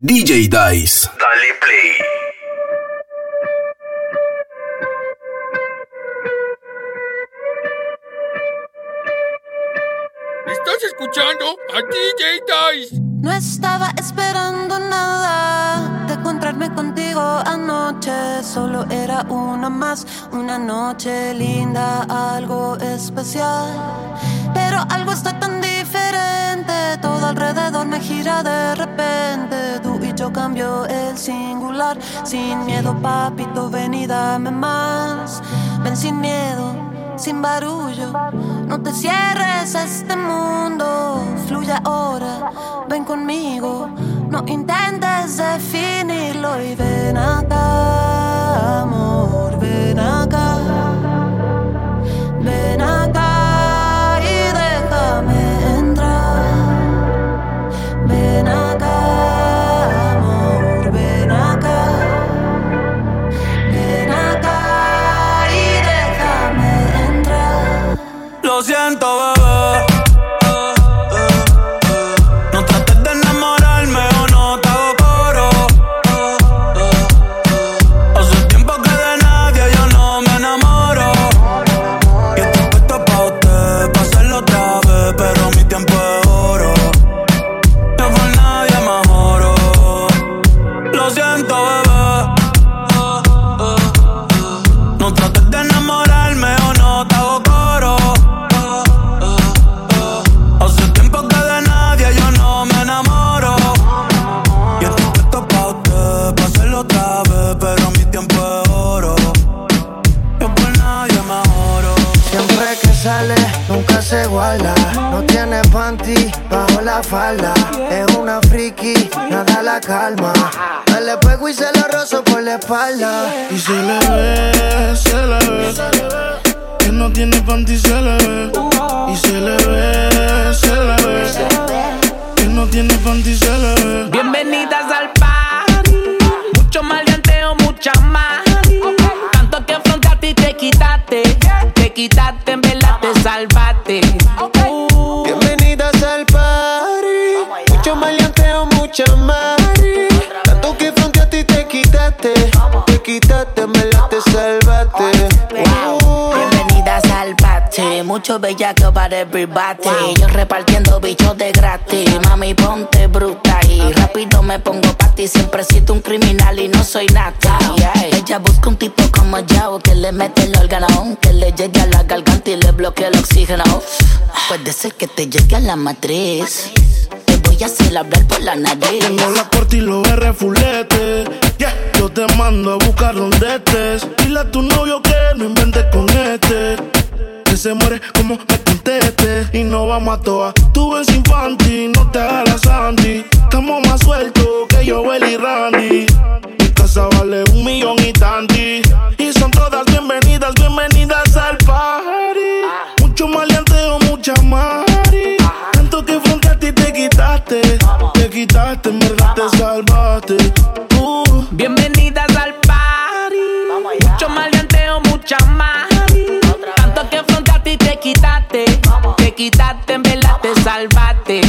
DJ Dice. Dale play. Estás escuchando a DJ Dice. No estaba esperando nada de encontrarme contigo anoche. Solo era una más, una noche linda, algo especial. Pero algo está tan diferente, todo alrededor me gira de repente. Cambio el singular, sin miedo, papito, ven y dame más. Ven sin miedo, sin barullo. No te cierres a este mundo, fluye ahora, ven conmigo. No intentes definirlo y ven acá, amor, ven acá. La calma. Me le pego y se lo rozo por la espalda. Y se le ve, se le ve. Que no tiene panty, se le ve. Y se le ve, se le ve. Que no tiene panty, se le ve. Bienvenidas al party. Mucho maleanteo, mucha más. Tanto que afrontaste y te quitaste. Te quitaste, en verdad te salvaste. Uh, Bienvenidas al party. Mucho maleanteo, mucha mari. Mucho bellaco para everybody. Yo repartiendo bichos de gratis. Mami, ponte bruta y rápido me pongo pa' ti. Siempre siento un criminal y no soy nada. Ella busca un tipo como yo que le mete el órgano, que le llegue a la garganta y le bloquee el oxígeno. Puede ser que te llegue a la matriz. Te voy a hacer hablar por la nariz. Tengo la corte y los R fulete. Yeah. Yo te mando a buscar donde estés. Dile a tu novio que no inventes con este. Se muere como me conteste. Y no vamos a toa. Tú ves sin panty, no te hagas Sandy. Estamos más sueltos que yo, y Randy. Mi casa vale un millón y tanti. Y son todas bienvenidas, bienvenidas al party. Mucho maleanteo, mucha mari. Tanto que fronteaste y te quitaste. Te quitaste, en verdad te salvaste. Uh. Bienvenidas al party. Mucho maleanteo, mucha más. Quitaste. Te quitaste, en verdad te salvaste.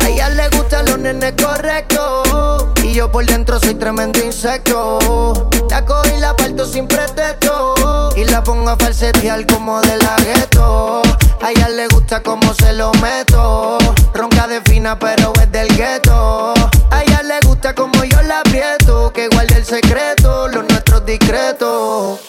A ella le gustan los nenes correctos. Y yo por dentro soy tremendo insecto. La cojo y la parto sin pretexto. Y la pongo a falsetear como de la gueto. A ella le gusta como se lo meto. Ronca de fina, pero es del gueto. A ella le gusta como yo la aprieto. Que guarde el secreto, los nuestros discretos.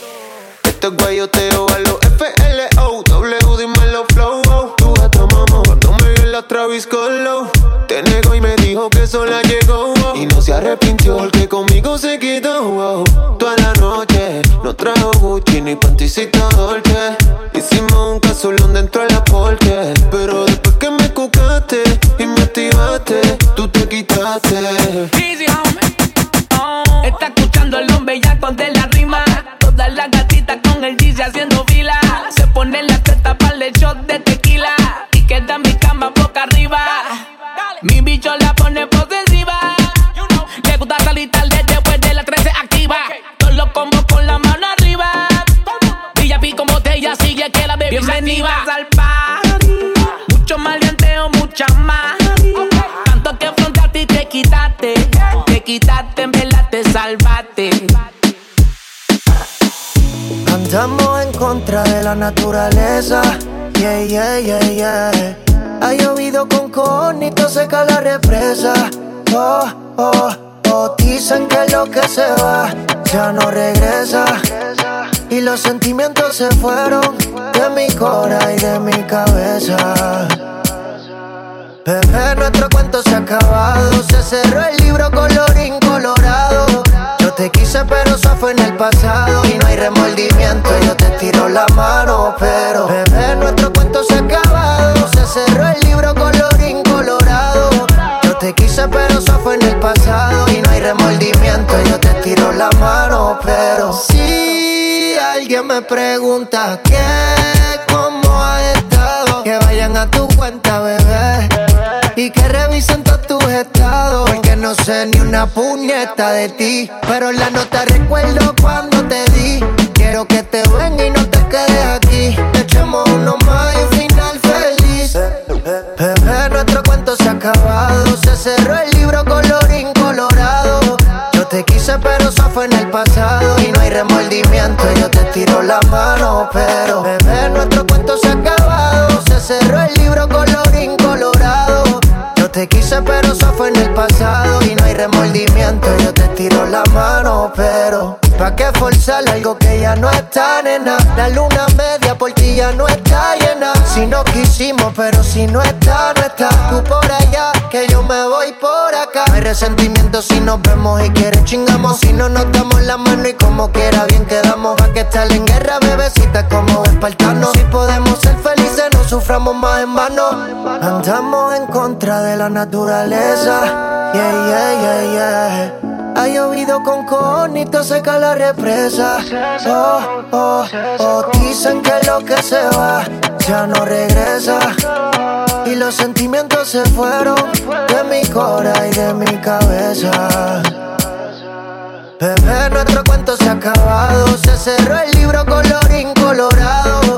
Este guayoteo a los FLO W, dímelo flow oh. Tu mamá Cuando me vio en la Travis Colo Te negó y me dijo que sola llegó oh. Y no se arrepintió porque conmigo se quedó oh. Toda la noche No trajo Gucci ni panticita Dolce Hicimos un casolón dentro de la porche Pero después que me cucaste Y me activaste Tú te quitaste naturaleza. Yeah, yeah, yeah, yeah. Ha llovido con conito, seca la represa. Oh, oh, oh. Dicen que lo que se va ya no regresa. Y los sentimientos se fueron de mi cora y de mi cabeza. Bebé, nuestro cuento se ha acabado. Se cerró el libro colorín colorado. Te quise, pero eso fue en el pasado. Y no hay remordimiento, yo te tiro la mano. Pero, bebé, nuestro cuento se ha acabado. Se cerró el libro colorín colorado. Yo te quise, pero eso fue en el pasado. Y no hay remordimiento, yo te tiro la mano. Pero, si alguien me pregunta qué, cómo ha estado, que vayan a tu cuenta, bebé. Estados. Porque no sé ni una puñeta de ti. Pero la nota recuerdo cuando te di. Quiero que te venga y no te quedes aquí. Echemos uno más y un final feliz. Bebé, nuestro cuento se ha acabado. Se cerró el libro colorín colorado. Yo te quise, pero eso fue en el pasado. Y no hay remordimiento, yo te tiro la mano. Pero, bebé, nuestro cuento se ha acabado. Se cerró el libro colorín colorado. Te quise, pero eso fue en el pasado. Y no hay remordimiento, yo te tiro la mano. Pero, ¿pa' qué forzar algo que ya no está, nena? La luna media por ti ya no está llena. Si no quisimos, pero si no está, no está. Tú por allá, que yo me voy por acá. No hay resentimiento si nos vemos y quieres chingamos. Si no nos damos la mano y como quiera bien quedamos. Pa' que estar en guerra, bebecita, como espartanos. Si podemos ser felices, suframos más en vano. Andamos en contra de la naturaleza. Yeah, yeah, yeah, yeah. Ha llovido con conito, seca la represa. Oh, oh, oh. Dicen que lo que se va ya no regresa. Y los sentimientos se fueron de mi cora y de mi cabeza. Bebé, nuestro cuento se ha acabado. Se cerró el libro colorín colorado.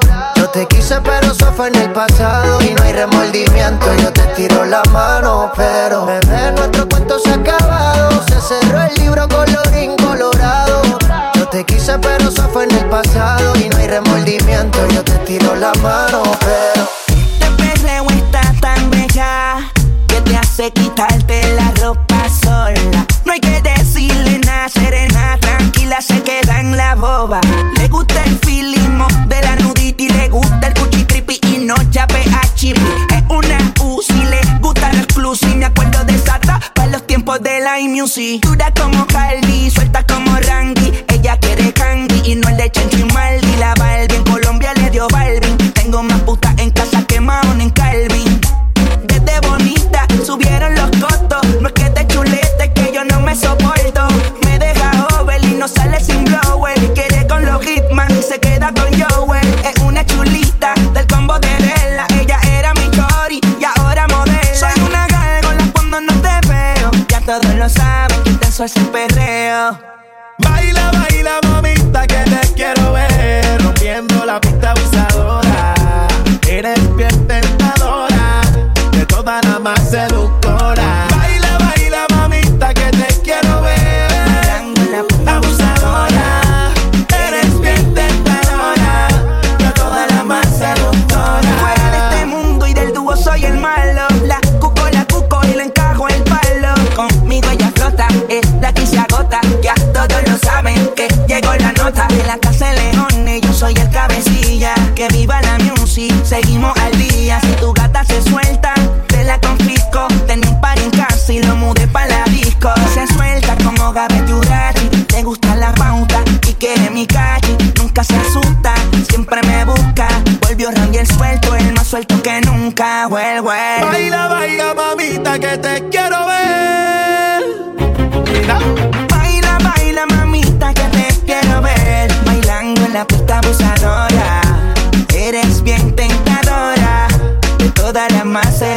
Te quise, pero eso fue en el pasado. Y no hay remordimiento, yo te tiro la mano. Pero, bebé, nuestro cuento se ha acabado. Se cerró el libro colorín colorado. Yo te quise, pero eso fue en el pasado. Y no hay remordimiento, yo te tiro la mano. Pero, Este perreo está tan bella que te hace quitarte la ropa sola. No hay que decirle nada, serena, tranquila, se queda en la boba. Le gusta el filismo de la nudity, le gusta el cuchi creepy y no chape a chipi. Es una uzi, le gusta lo exclusive. Me acuerdo de Sata para los tiempos de la music. Dura como Calvi, suelta como Randy. Ella quiere candy y no el de Chencho y Maldi. La Barbie en Colombia le dio Balvin. Tengo más putas en casa que Mahon en Calvin. Desde bonita subieron los costos. No es que te chulete, que yo no me soporto. Me deja over y no sale sin blower. Es el perreo. Que viva la music, seguimos al día. Si tu gata se suelta, te la confisco. Tenía un par en casa y lo mudé para la disco. Se suelta como Gabriel Urachi. Le gusta la pauta y quiere mi cachi. Nunca se asusta, siempre me busca. Volvió Randy el suelto, el más suelto que nunca. Well, well. Baila, baila, mamita, que te quiero ver. Mira. Baila, baila, mamita, que te quiero ver. Bailando en la pista abusadora. Toda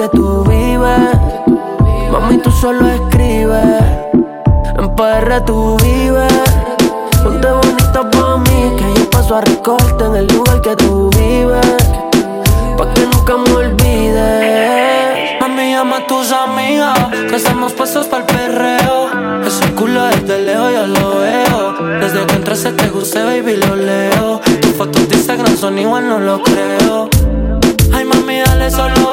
que tú vives. Mami, tú solo escribes. En PR tú vives. Ponte bonita pa' mí, que yo paso a recorte en el lugar que tú vives. Pa' que nunca me olvides. Mami, llama a tus amigas, que estamos puestos para el perreo. Ese culo desde lejos yo lo veo. Desde que entré se te guste, baby, lo leo. Tus fotos de Instagram son igual, no lo creo. Ay, mami, dale solo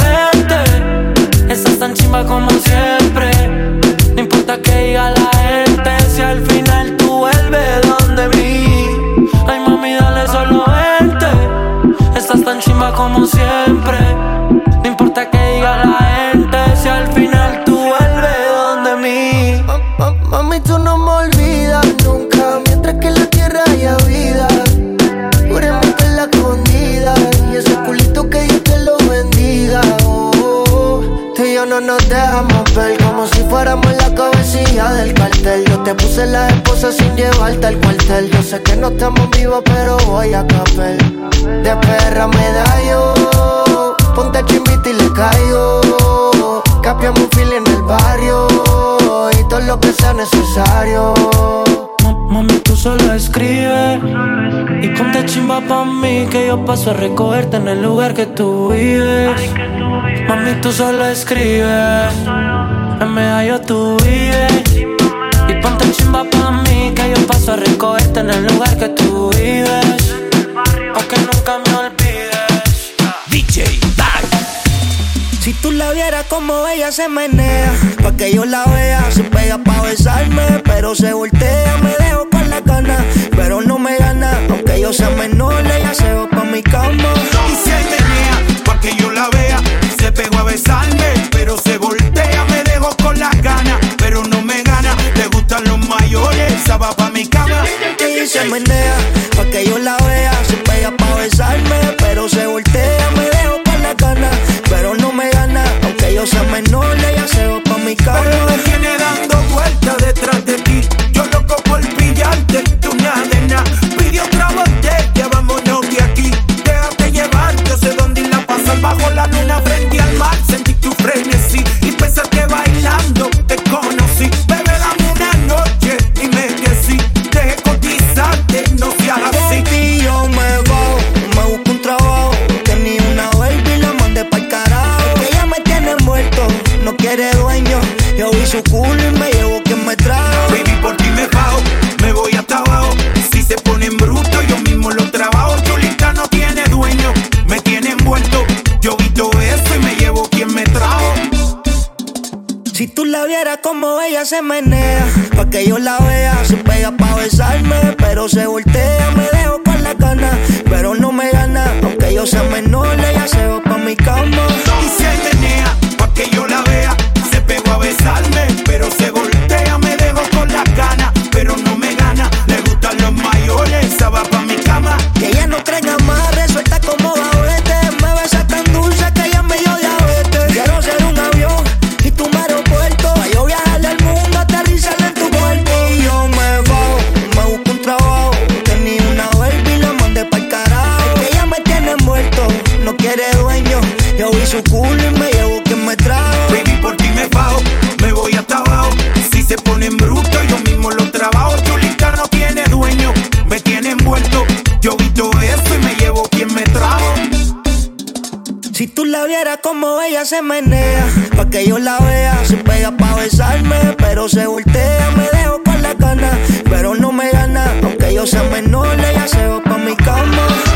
sin llevarte al cuartel. Yo sé que no estamos vivos, pero voy a capel. De perra medallo, ponte chimbita y le caigo. Capiamos un fil en el barrio y todo lo que sea necesario. Mami, tú solo escribes Y ponte chimba pa' mí Que yo paso a recogerte en el lugar que tú vives Mami, tú solo escribes En medallo tú vives Y ponte chimba pa' mí que yo paso a recogerte en el lugar que tú vives. Aunque nunca me olvides. DJ Bye. Si tú la vieras como ella se menea, pa' que yo la vea, se pega pa' besarme, pero se voltea, me dejo con la cana, pero no me gana, aunque yo sea menor, ella se va pa' mi cama. Y se menea, pa' que yo la vea, se pegó a besarme, pero se voltea Pensaba pa' mi cama y se menea, pa' que yo la vea. Se pega pa' besarme, pero se voltea. Me dejo pa' la gana, pero no me gana. Aunque yo sea menor, ella se va pa' mi cama. como ella se menea, pa' que yo la vea. Se pega pa' besarme, pero se voltea. Me dejo con la cana, pero no me gana. Aunque yo sea menor, ella se va pa' mi cama. Y se menea, pa' que yo la vea. Se pegó a besarme, pero se voltea. como ella se menea, pa' que yo la vea. Se pega pa' besarme, pero se voltea, me dejo con la cana, Pero no me gana, aunque yo sea menor, ella se va pa' mi cama.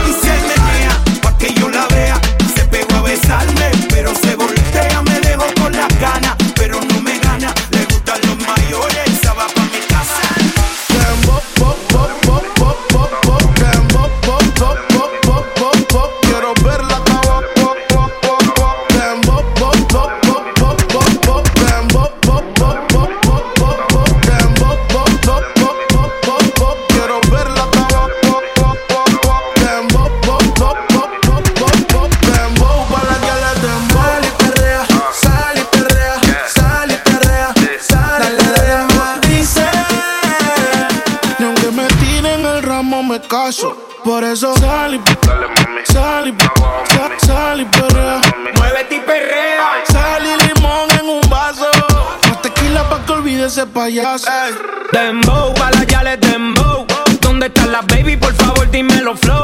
some flow.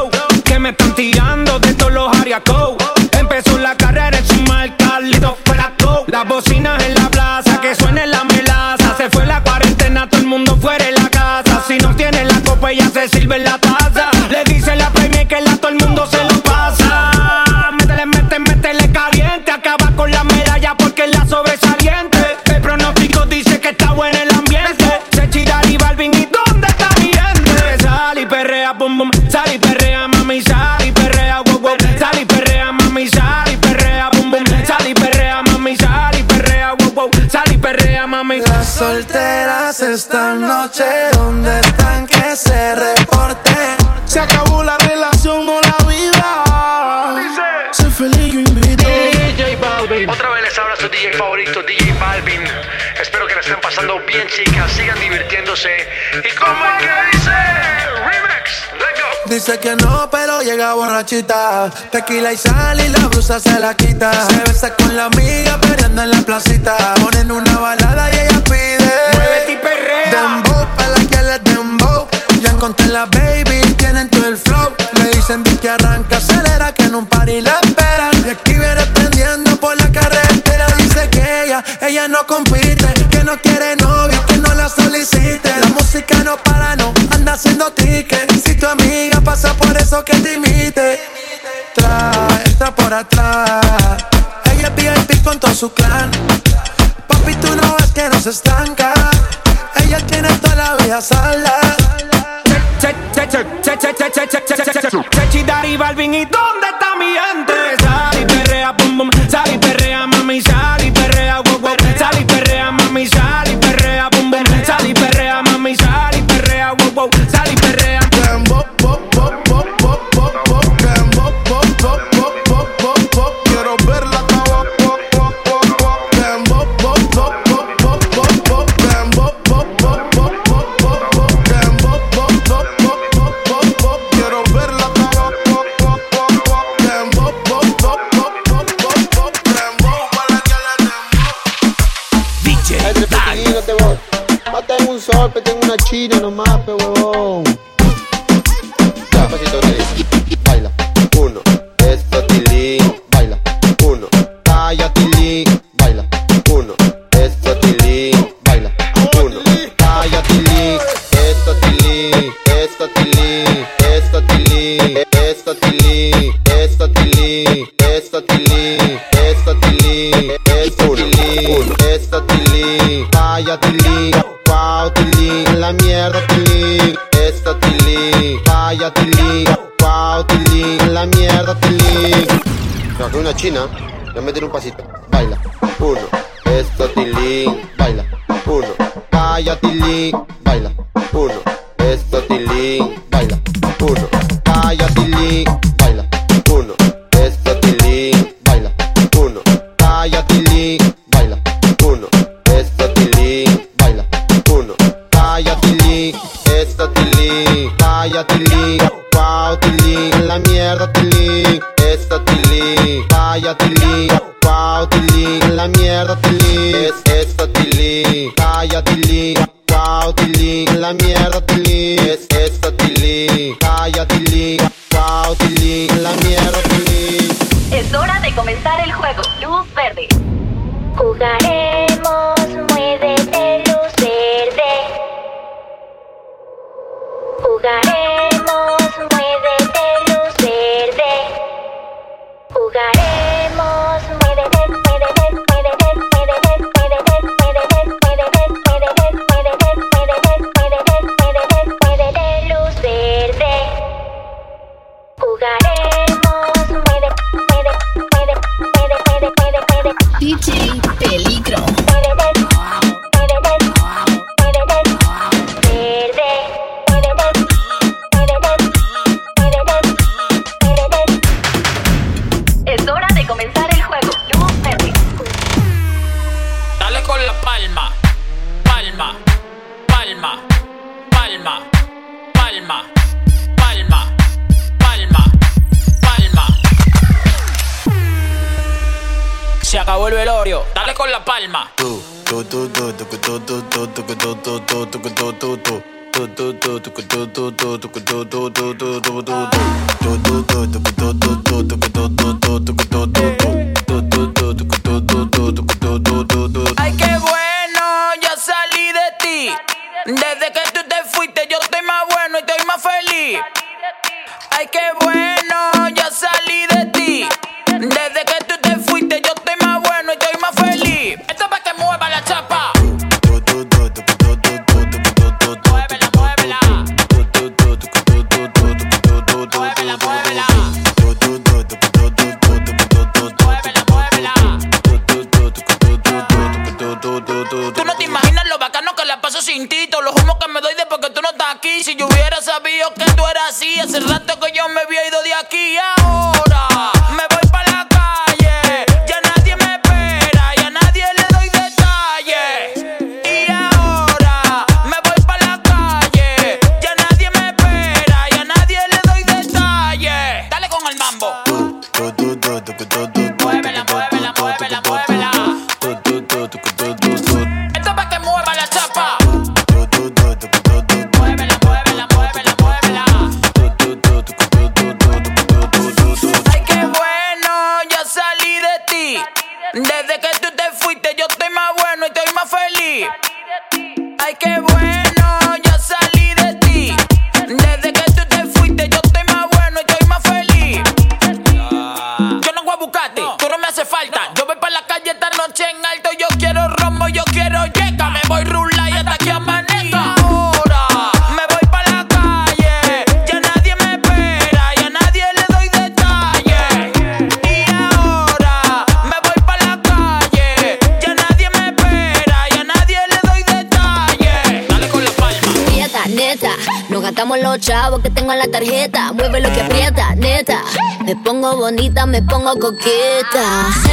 Dice que no, pero llega borrachita. Tequila y sal y la blusa se la quita. Se besa con la amiga, pero anda en la placita. Ponen una balada y ella pide. Muévete y perrea. Dembow, pa' la que le dembow. Ya encontré la baby, tienen todo el flow. Me dicen que arranca, acelera, que en un party la esperan. Y aquí viene prendiendo por la carrera que ella, ella no compite, que no quiere novia, que no la solicite. La música no para, no anda haciendo ticket. Si tu amiga pasa por eso que te imite, trae, está por atrás. Ella es VIP con todo su clan. Papi, tú no ves que no se estanca. Ella tiene toda la vida salda. Chechi, Dari, Balvin, ¿y dónde está mi gente? Sal y perrea, pum, pum, sal y perrea, mami, sal tengo una china nomás, pe huevón. Ya, pasito de Baila, uno, eso tilín. Baila, uno, calla tilín. Baila, uno, eso tilín. Baila, uno, calla tilín. Esto tilín, esto tilín, esto tilín, esto tilín, esto tilín, esto tilín, esto tilín, esto tilín, esto tilín, calla tilín. una china le meten un pasito. Baila, uno. Esto tilín, baila, uno. Calla tilín, baila, uno. Esto tilín, baila, uno. Calla tilín. la mierda Es la mierda Es la mierda Es hora de comenzar el juego, luz verde. Jugaré. la palma, palma, palma, palma, palma, palma, palma, palma. Se acabó el velorio, dale con la palma. ay, qué bueno. como coqueta.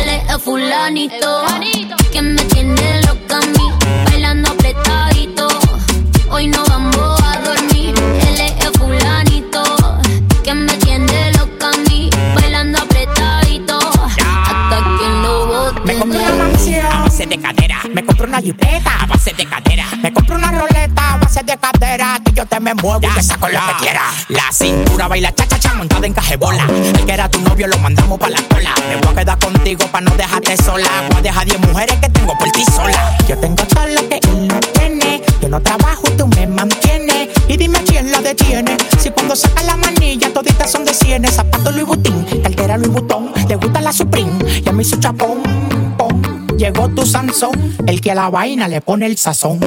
muevo saco lo que quiera. La cintura baila cha-cha-cha montada en cajebola. El que era tu novio lo mandamos pa' la cola. Me voy a quedar contigo pa' no dejarte sola. Voy a dejar 10 mujeres que tengo por ti sola. Yo tengo todo lo que él no tiene. Yo no trabajo y tú me mantienes. Y dime quién la detiene. Si cuando saca la manilla toditas son de cienes. Zapato Louis Vuitton, cartera Louis Vuitton. Le gusta la Supreme y a mí su chapón. Llegó tu Sansón, el que a la vaina le pone el sazón.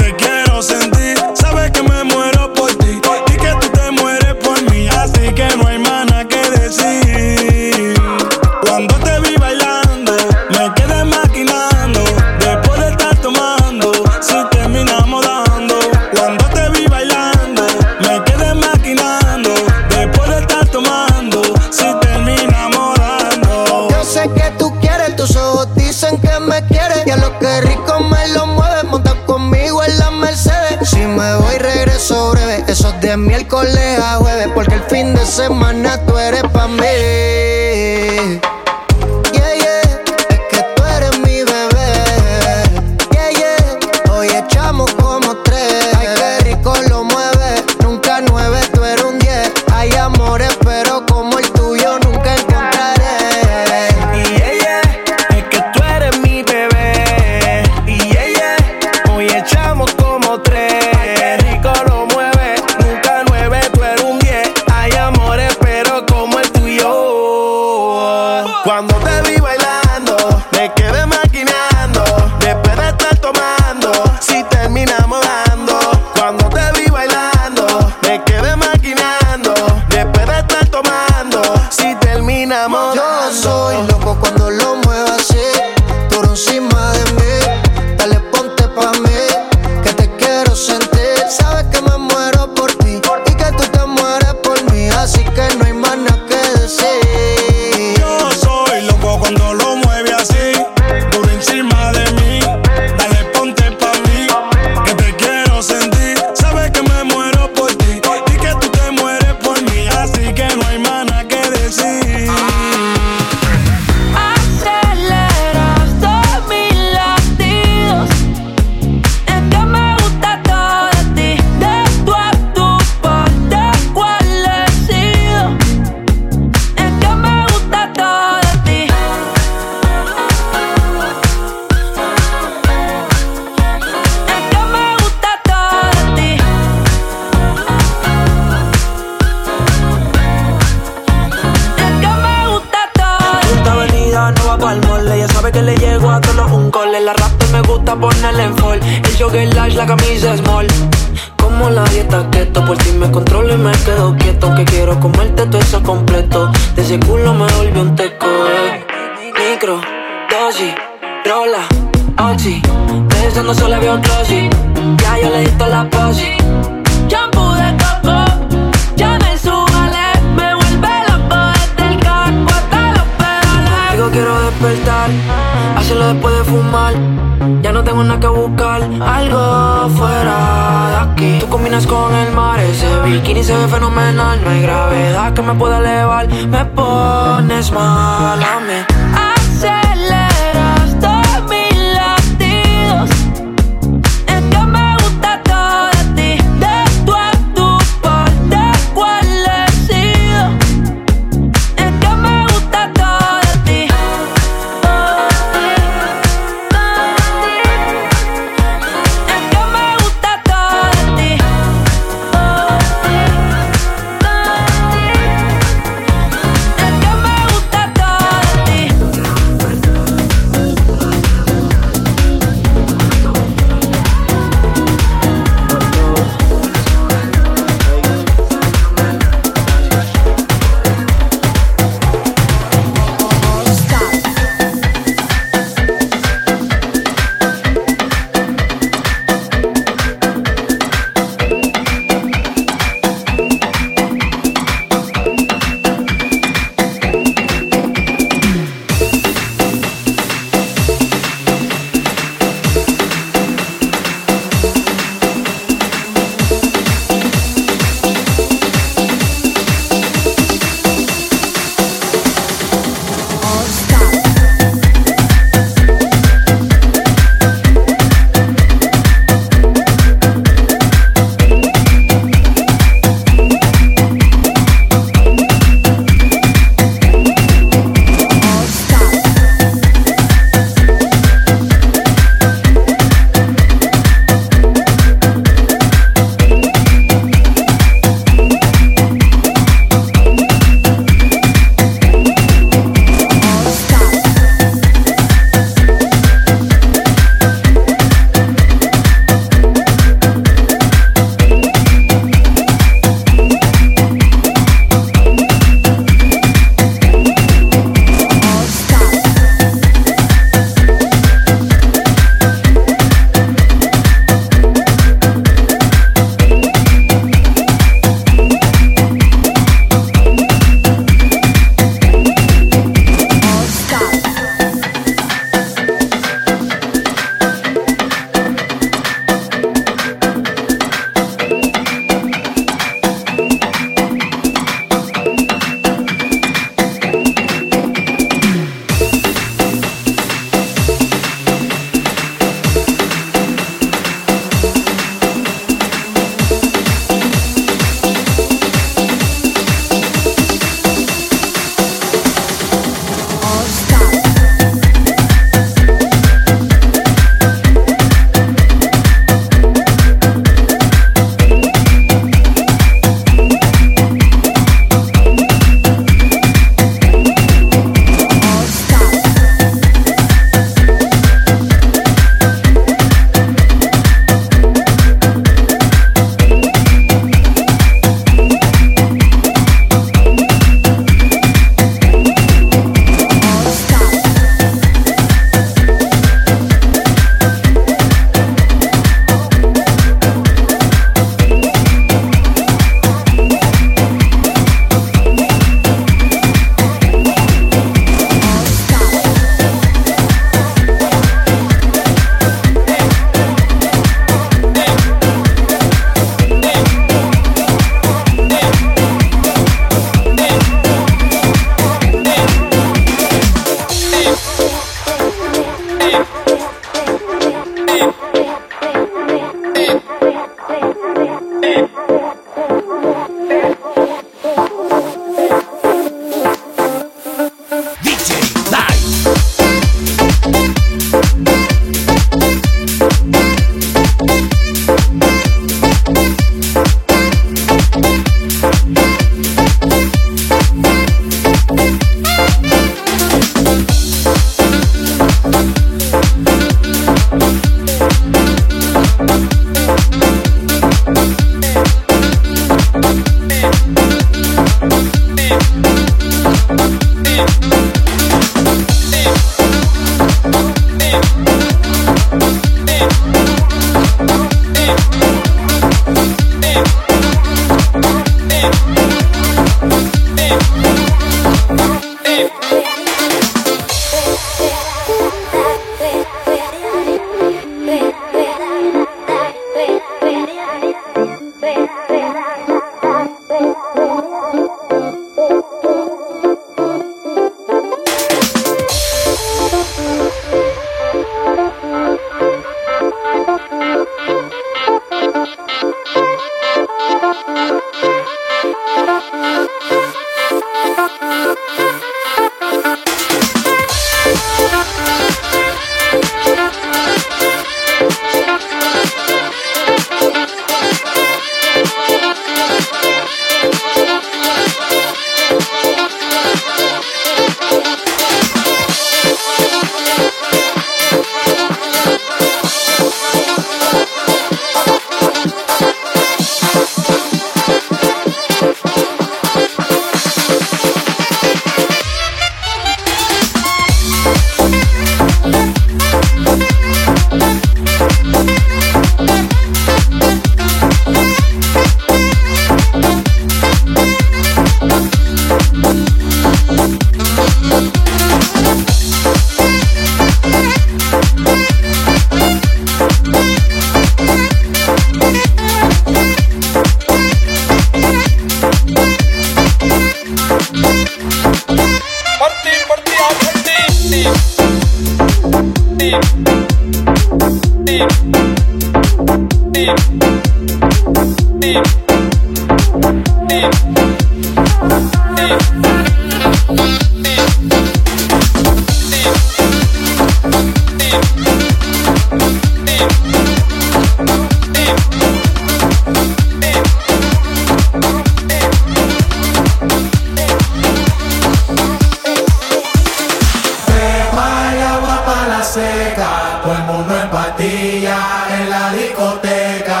todo el mundo en pastilla en la discoteca.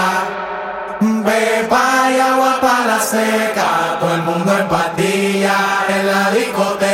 Beba y agua para la seca, todo el mundo en pastilla en la discoteca.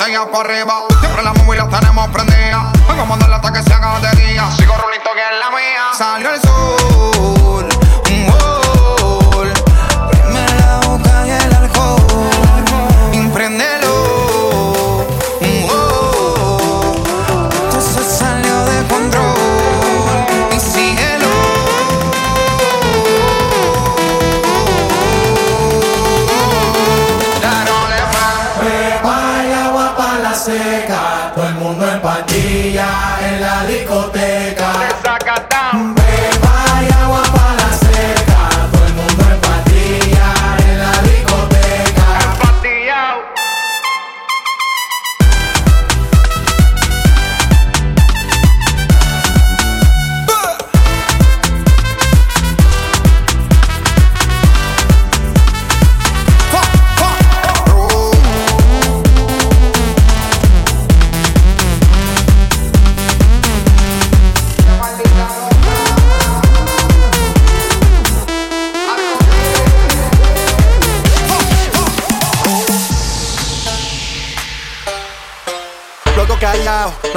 botellas para arriba. Siempre la móvil la tenemos prendida. Vamos a mandarla hasta que se haga de. Sigo rulito que es la mía. Salió el sol.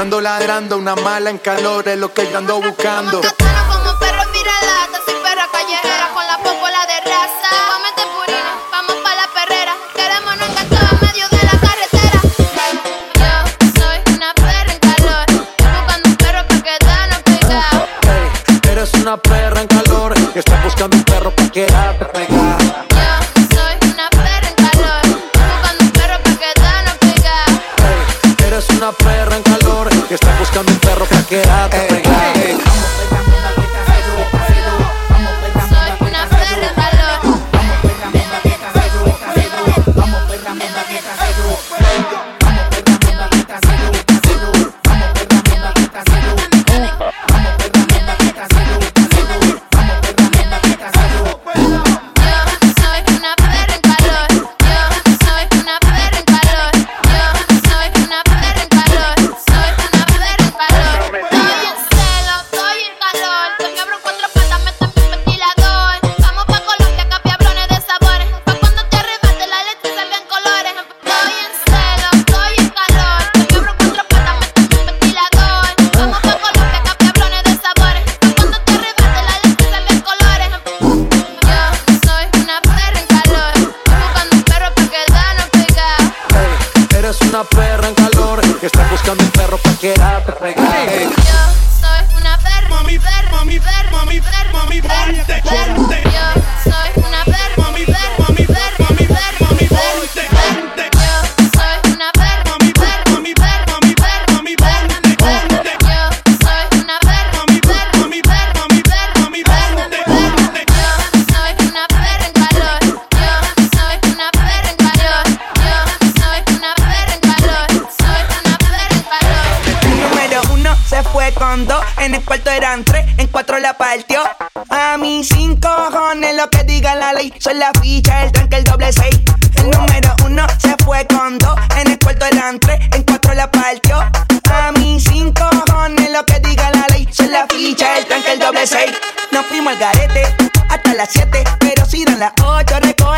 Ando ladrando, una mala en calor es lo que ando buscando.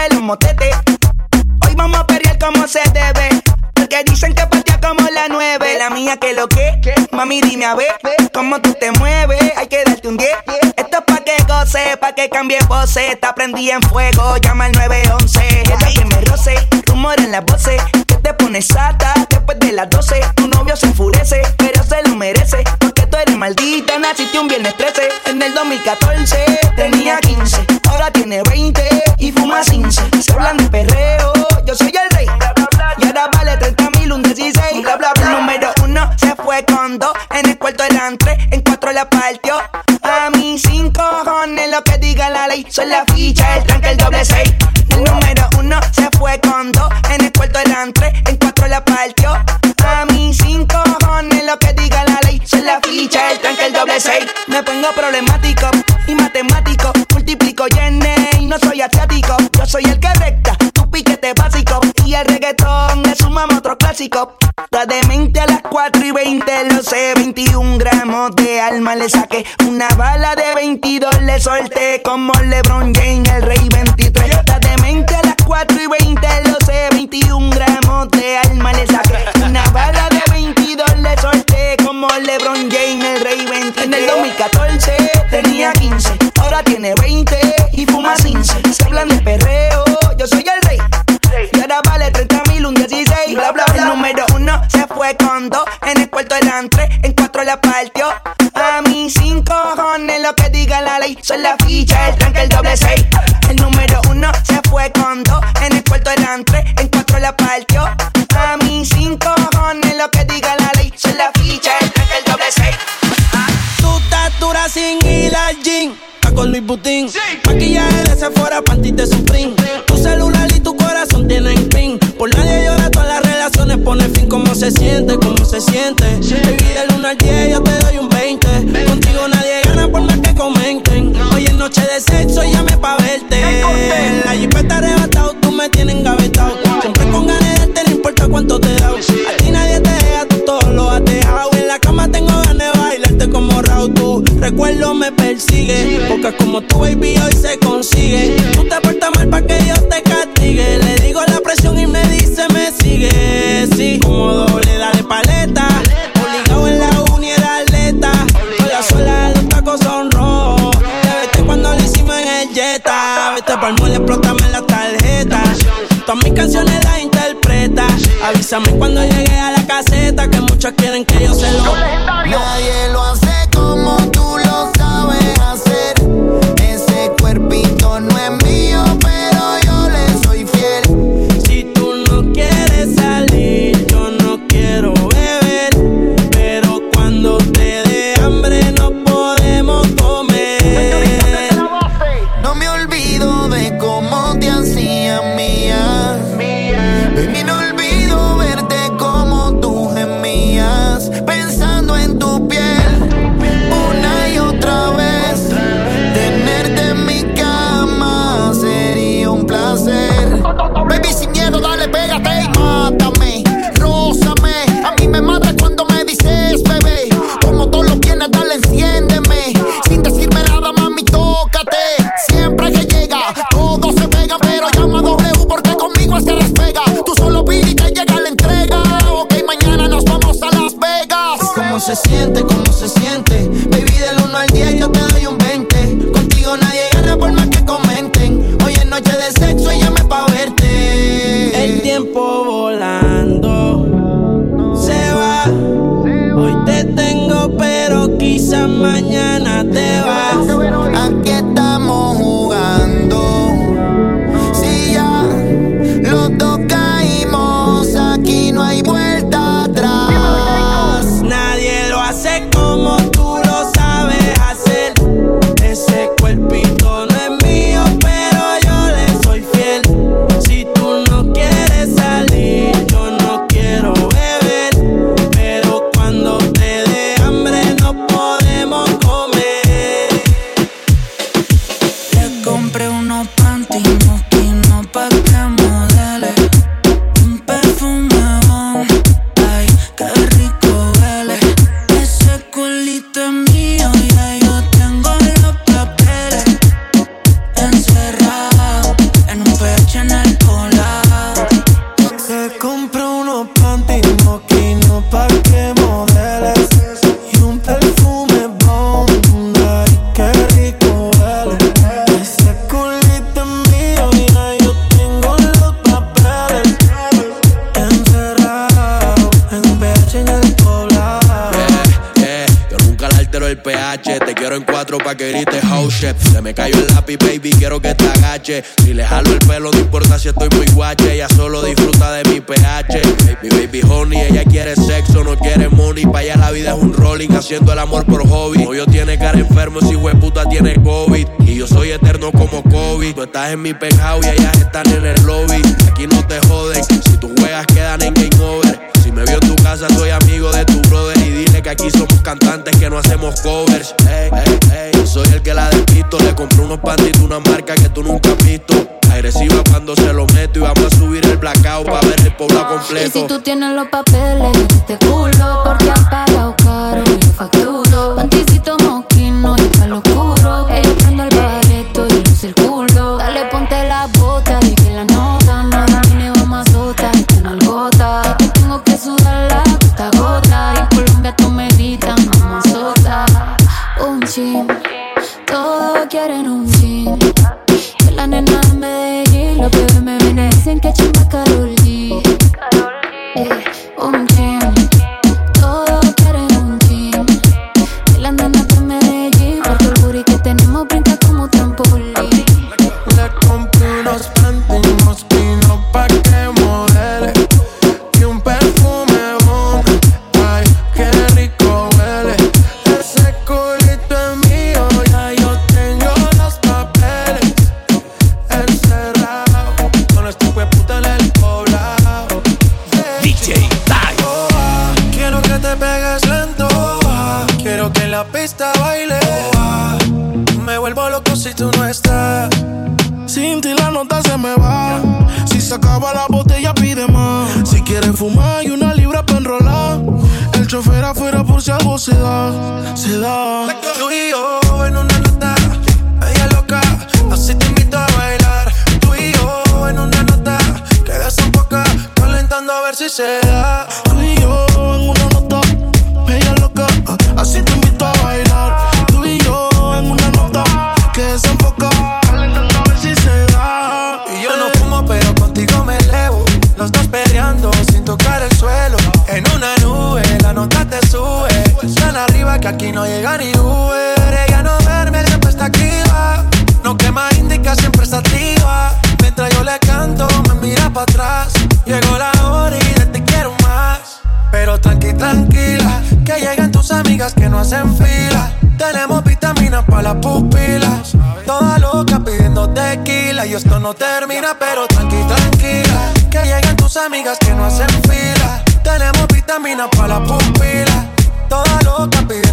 hacer un motete. Hoy vamos a pelear como se debe. Porque dicen que partía como la nueve. La mía que lo que, mami dime a ver, cómo tú te mueves. Hay que darte un 10. Esto es pa' que goce, pa' que cambie pose. Te aprendí en fuego, llama al 911. Ella que me roce, rumor en las voces. Que te pones sata después de las 12. Tu novio se enfurece, pero se lo merece. Porque tú eres maldita, naciste un viernes 13. En el 2014 tenía 15, ahora tiene 20 y fuma 15. Se hablan de perreo, yo soy el rey. Y ahora vale 30 mil, un 16. Bla, bla, bla. Número uno se fue con dos. En el cuarto eran tres, en cuatro la partió. A mí cinco cojones lo que diga la ley. Son la ficha, el tranque, el doble seis. El número uno se fue con dos. En el cuarto eran tres, en cuatro la partió. A mí cinco cojones lo que diga la ley. Son la ficha, el tranque, el doble seis. Me pongo problemático Soy el que recta, tu piquete básico. Y el reggaetón le sumamos otro clásico. La demente a las 4 y 20, lo sé. 21 gramos de alma le saqué. Una bala de 22 le solté. Como LeBron James, el rey 23. La demente a las 4 y 20, lo sé. 21 gramos de alma le saqué. Una bala de 22 le solté. Como LeBron James, el rey 23. En el 2014 tenía 15, ahora tiene 20 y fuma 15. Se hablan de perreo, yo soy el rey. Y ahora vale 30 mil, un 16. Bla, bla, bla. El número uno se fue con dos. En el cuarto eran tres, en cuatro la partió. A mí cinco cojones lo que diga la ley. Son la ficha, el tranque, el doble seis. El número uno se fue con dos. Con Luis Butín. Maquillaje de Sephora, panty de Supreme. Tu celular y tu corazón tienen pin. Por nadie llora, todas las relaciones pone fin. ¿Cómo se siente? ¿Cómo se siente? Baby, del 1 al 10 recuerdo me persigue. Porque como tu baby hoy se consigue. Tú te portas mal pa' que Dios te castigue. Le digo la presión y me dice me sigue. Sí, como doble, dale paleta. Obligado en la uni era atleta. Con la suela de los tacos son rojos. Te vete cuando lo hicimos en el Jetta. Vete pa'l mole, explótame la tarjeta. Todas mis canciones las interpreta. Avísame cuando llegue a la caseta. Que muchos quieren que yo se lo. Nadie lo hace se siente? ¿Cómo se siente? Baby, del 1 al 10 yo te doy un 20. Contigo nadie gana por más que comenten. Hoy es noche de sexo y llame pa' verte. El tiempo volando se va. Hoy te tengo, pero quizás mañana te vas. Si le jalo el pelo, no importa si estoy muy guache. Ella solo disfruta de mi pH. Baby, baby, honey, ella quiere sexo, no quiere money. Pa' allá la vida es un rolling, haciendo el amor por hobby. yo tiene cara enfermo, si puta tiene COVID. Y yo soy eterno como COVID. Tú estás en mi penthouse y ellas están en el lobby. Aquí no te joden, si tus juegas quedan en game over. Si me vio en tu casa, soy amigo de tu brother. Y dile que aquí somos cantantes que no hacemos covers. Hey, hey, hey. Soy el que la despisto. Le compré unos pantitos, una marca que tú nunca has visto. Agresiva cuando se lo meto y vamos a subir el blackout para ver el pueblo completo. Y si tú tienes los papeles, te culo porque has pagado caro y said. No termina, pero tranqui, tranquila. Que lleguen tus amigas que no hacen fila. Tenemos vitaminas para las pupilas. Toda loca pidiendo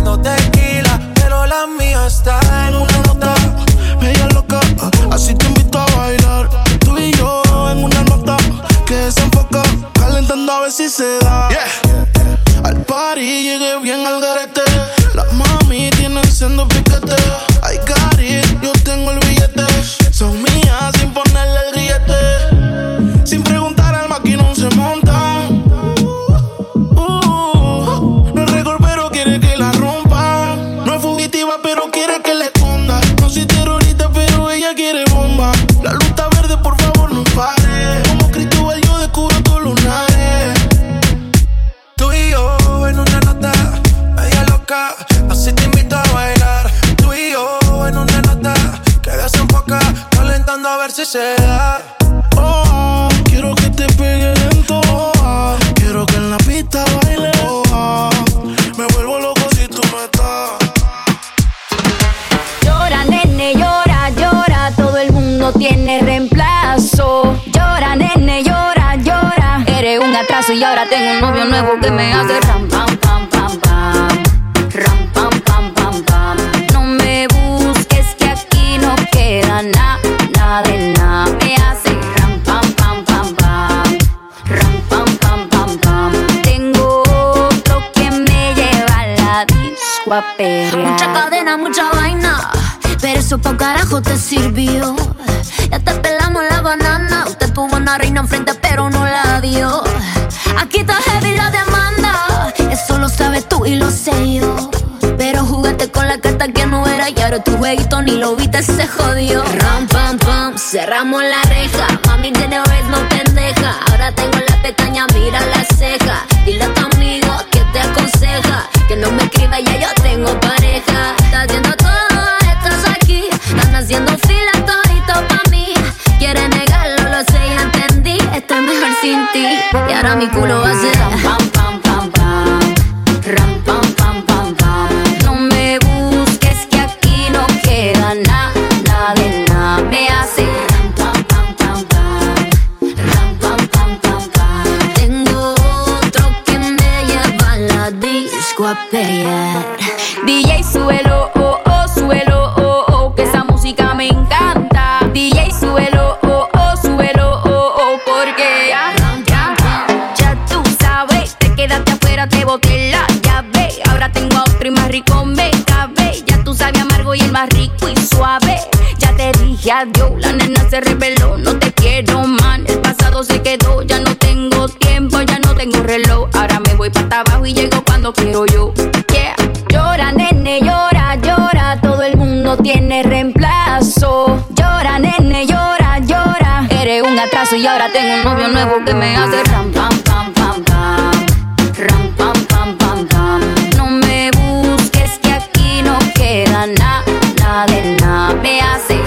y ahora tengo un novio nuevo que me hace ram, pam, pam, pam, pam. Ram, pam, pam, pam, pam. No me busques que aquí no queda nada, nada de nada. Me hace ram, pam, pam, pam, pam. Ram, pam, pam, pam, pam. Tengo otro que me lleva a la disco a. Mucha cadena, mucha vaina. Pero eso pa' carajo te sirvió. Ya te pelamos la banana. Usted tuvo una reina enfrente, pero no la dio. Aquí está heavy la demanda. Eso lo sabes tú y lo sé yo. Pero jugaste con la carta que no era y ahora tu jueguito ni lo viste, se jodió. Ram, pam, pam, cerramos la reja. Mami, de no pendeja. Ahora tengo la pestaña, mira la ceja. Dile Y ahora mi culo va a ser Rico me cabe. Ya tú sabes amargo y el más rico y suave. Ya te dije adiós, la nena se reveló. No te quiero, man. El pasado se quedó. Ya no tengo tiempo, ya no tengo reloj. Ahora me voy para abajo y llego cuando quiero yo. Yeah. Llora, nene, llora, llora. Todo el mundo tiene reemplazo. Llora, nene, llora, llora. Eres un atraso y ahora tengo un novio nuevo que me hace ram, pam, pam, pam, pam. na, na de na. Me hace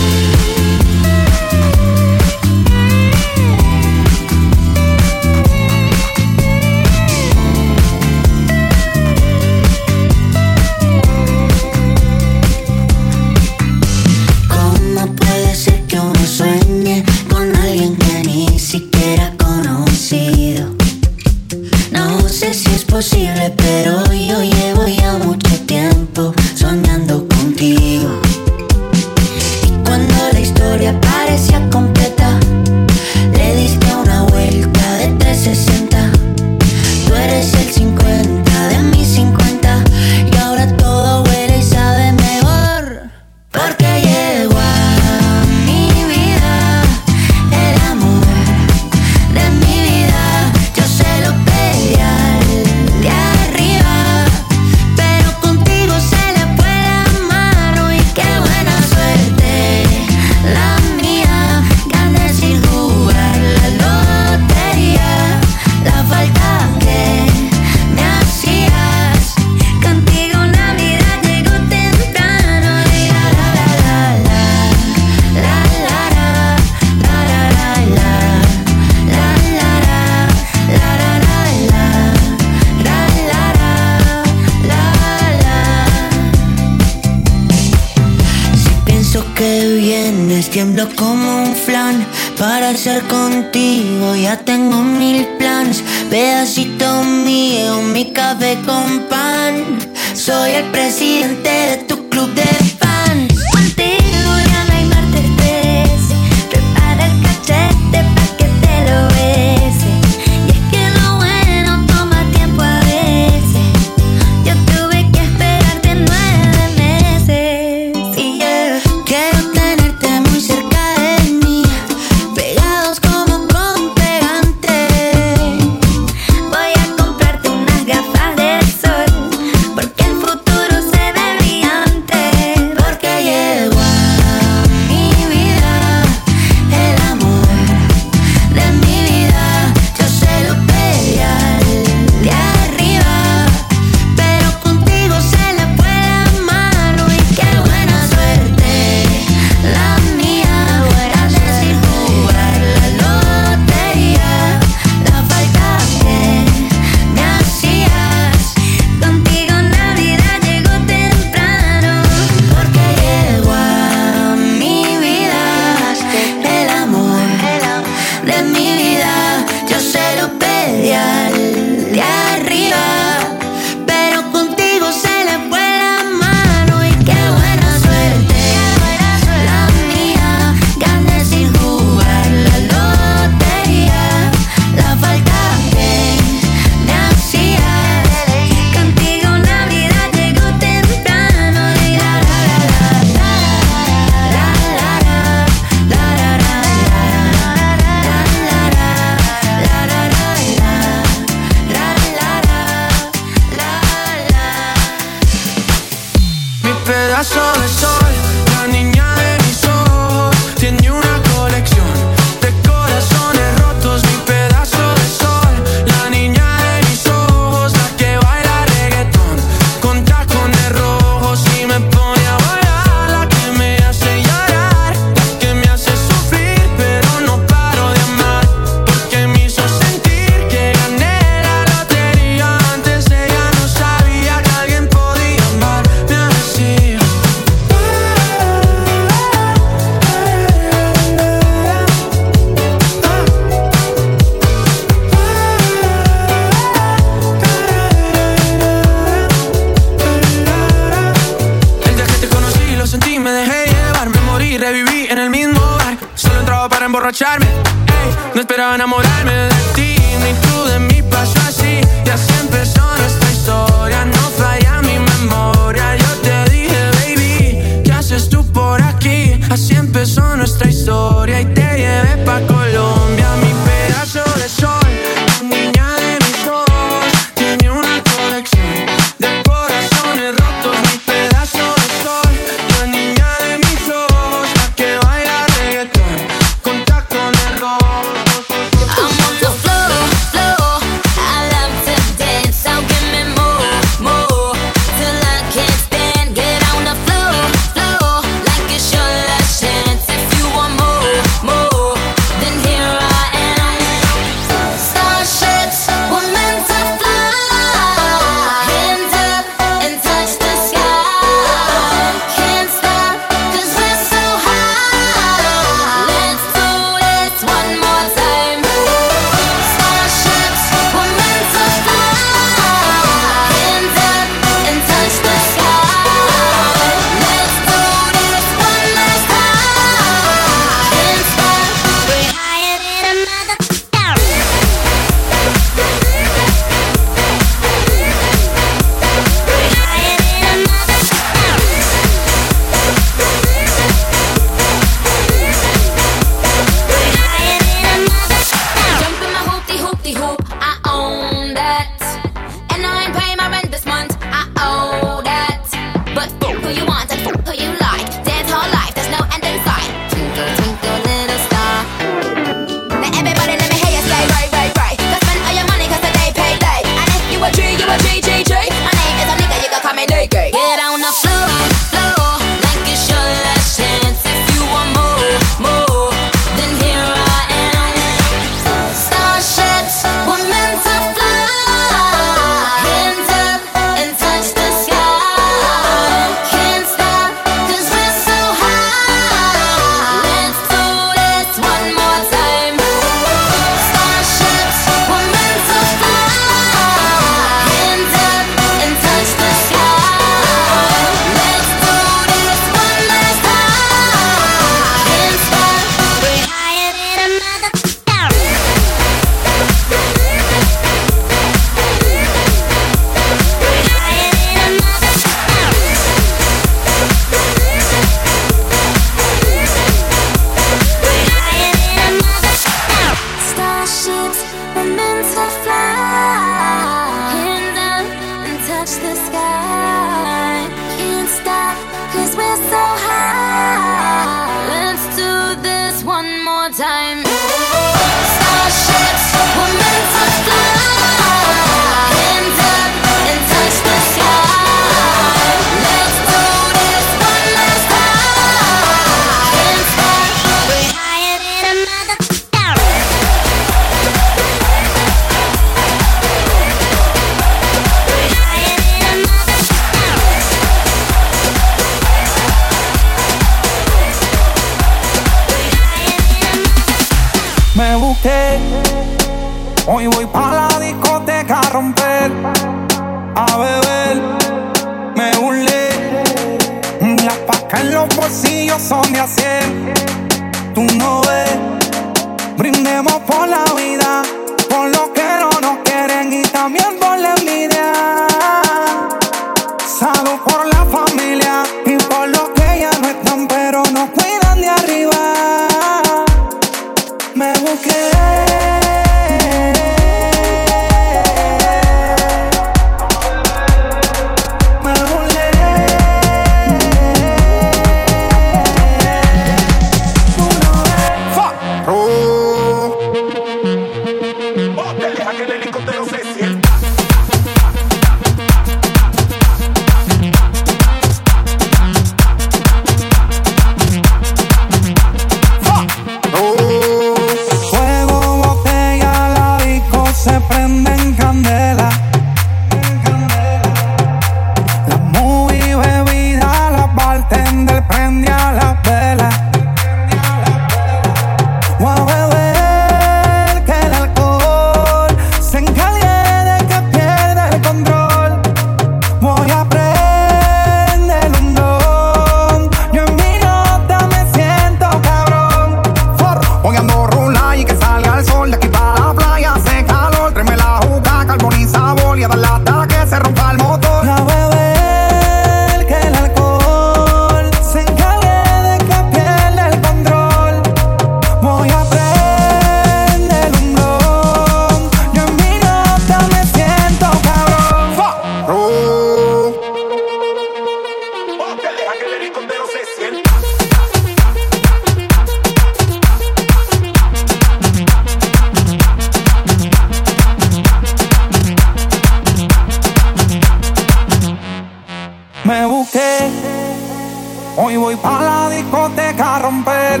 voy pa' la discoteca a romper,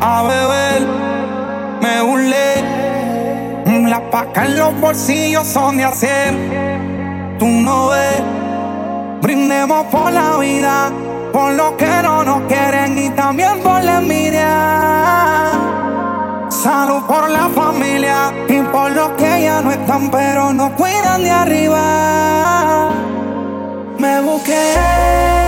a beber, me burlé. Mm, la pacas en los bolsillos son de hacer, tú no ves. Brindemos por la vida, por lo que no nos quieren y también por la envidia. Salud por la familia y por los que ya no están, pero nos cuidan de arriba. Me busqué.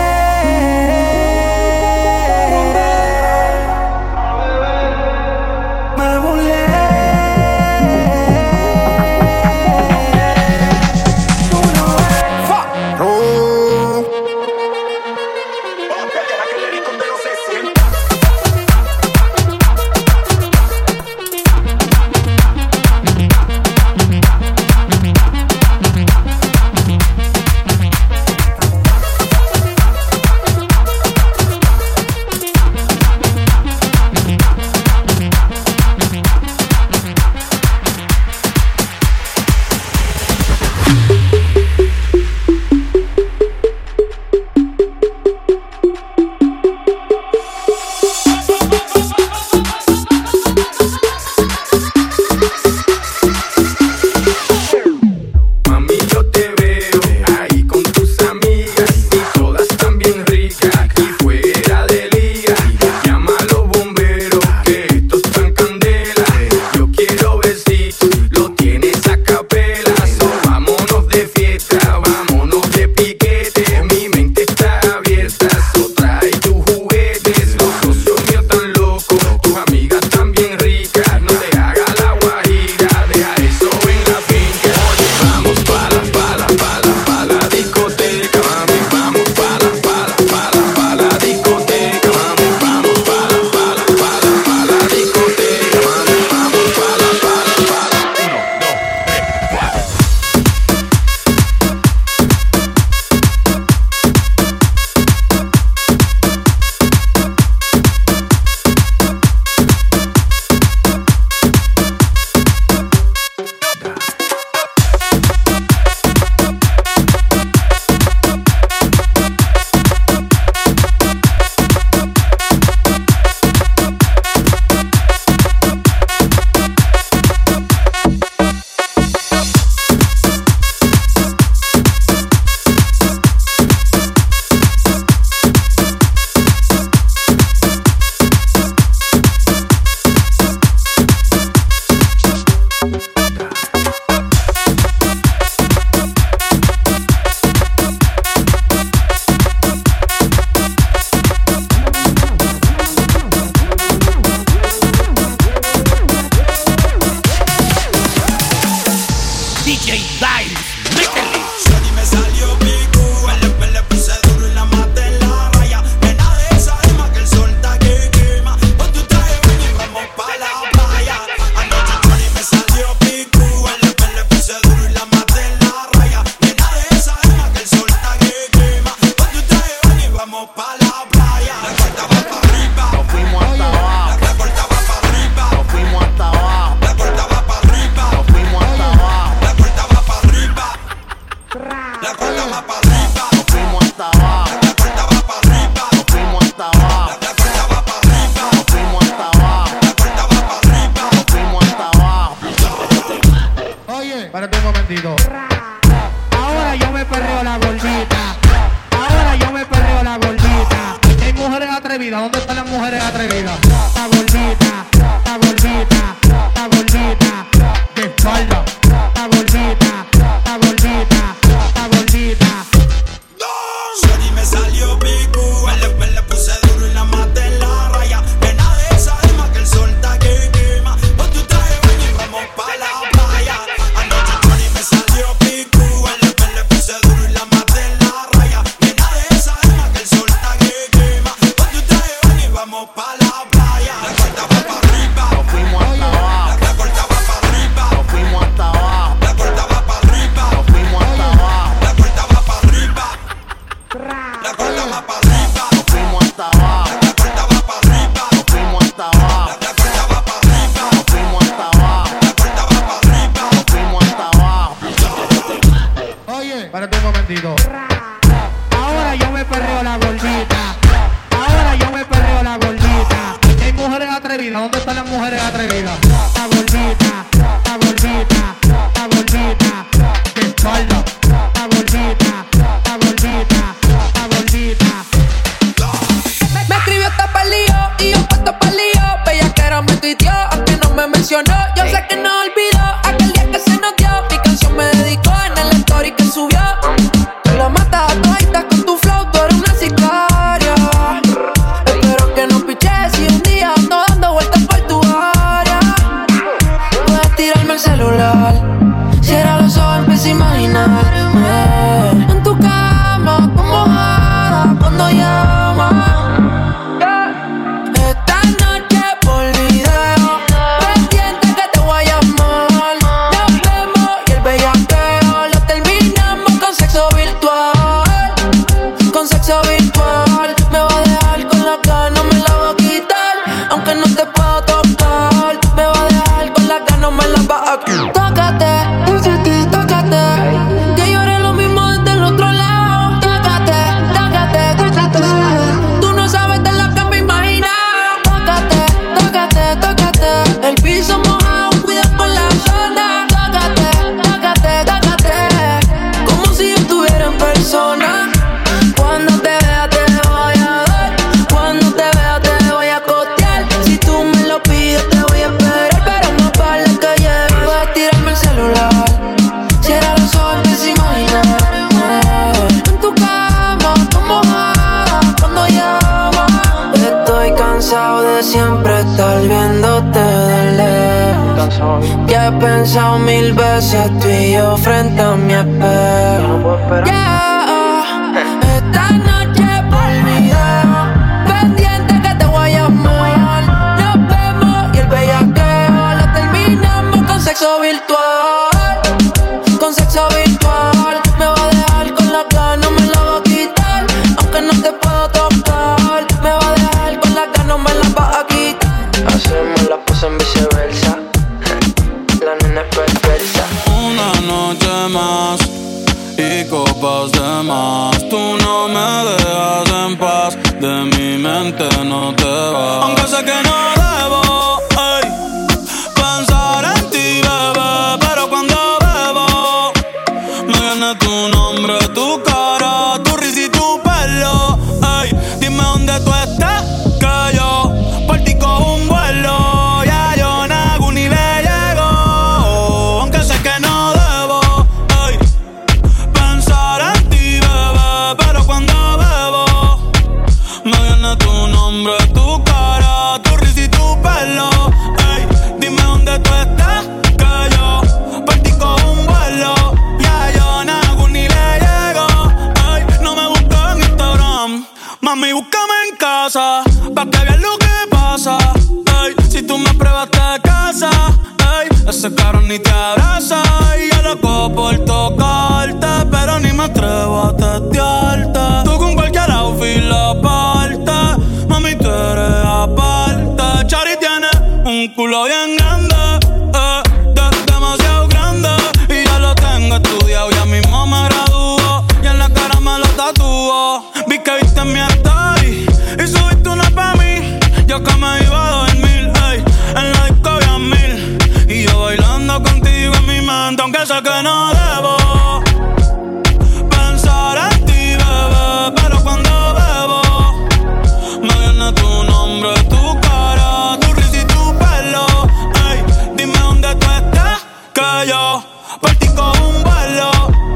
contigo un vuelo.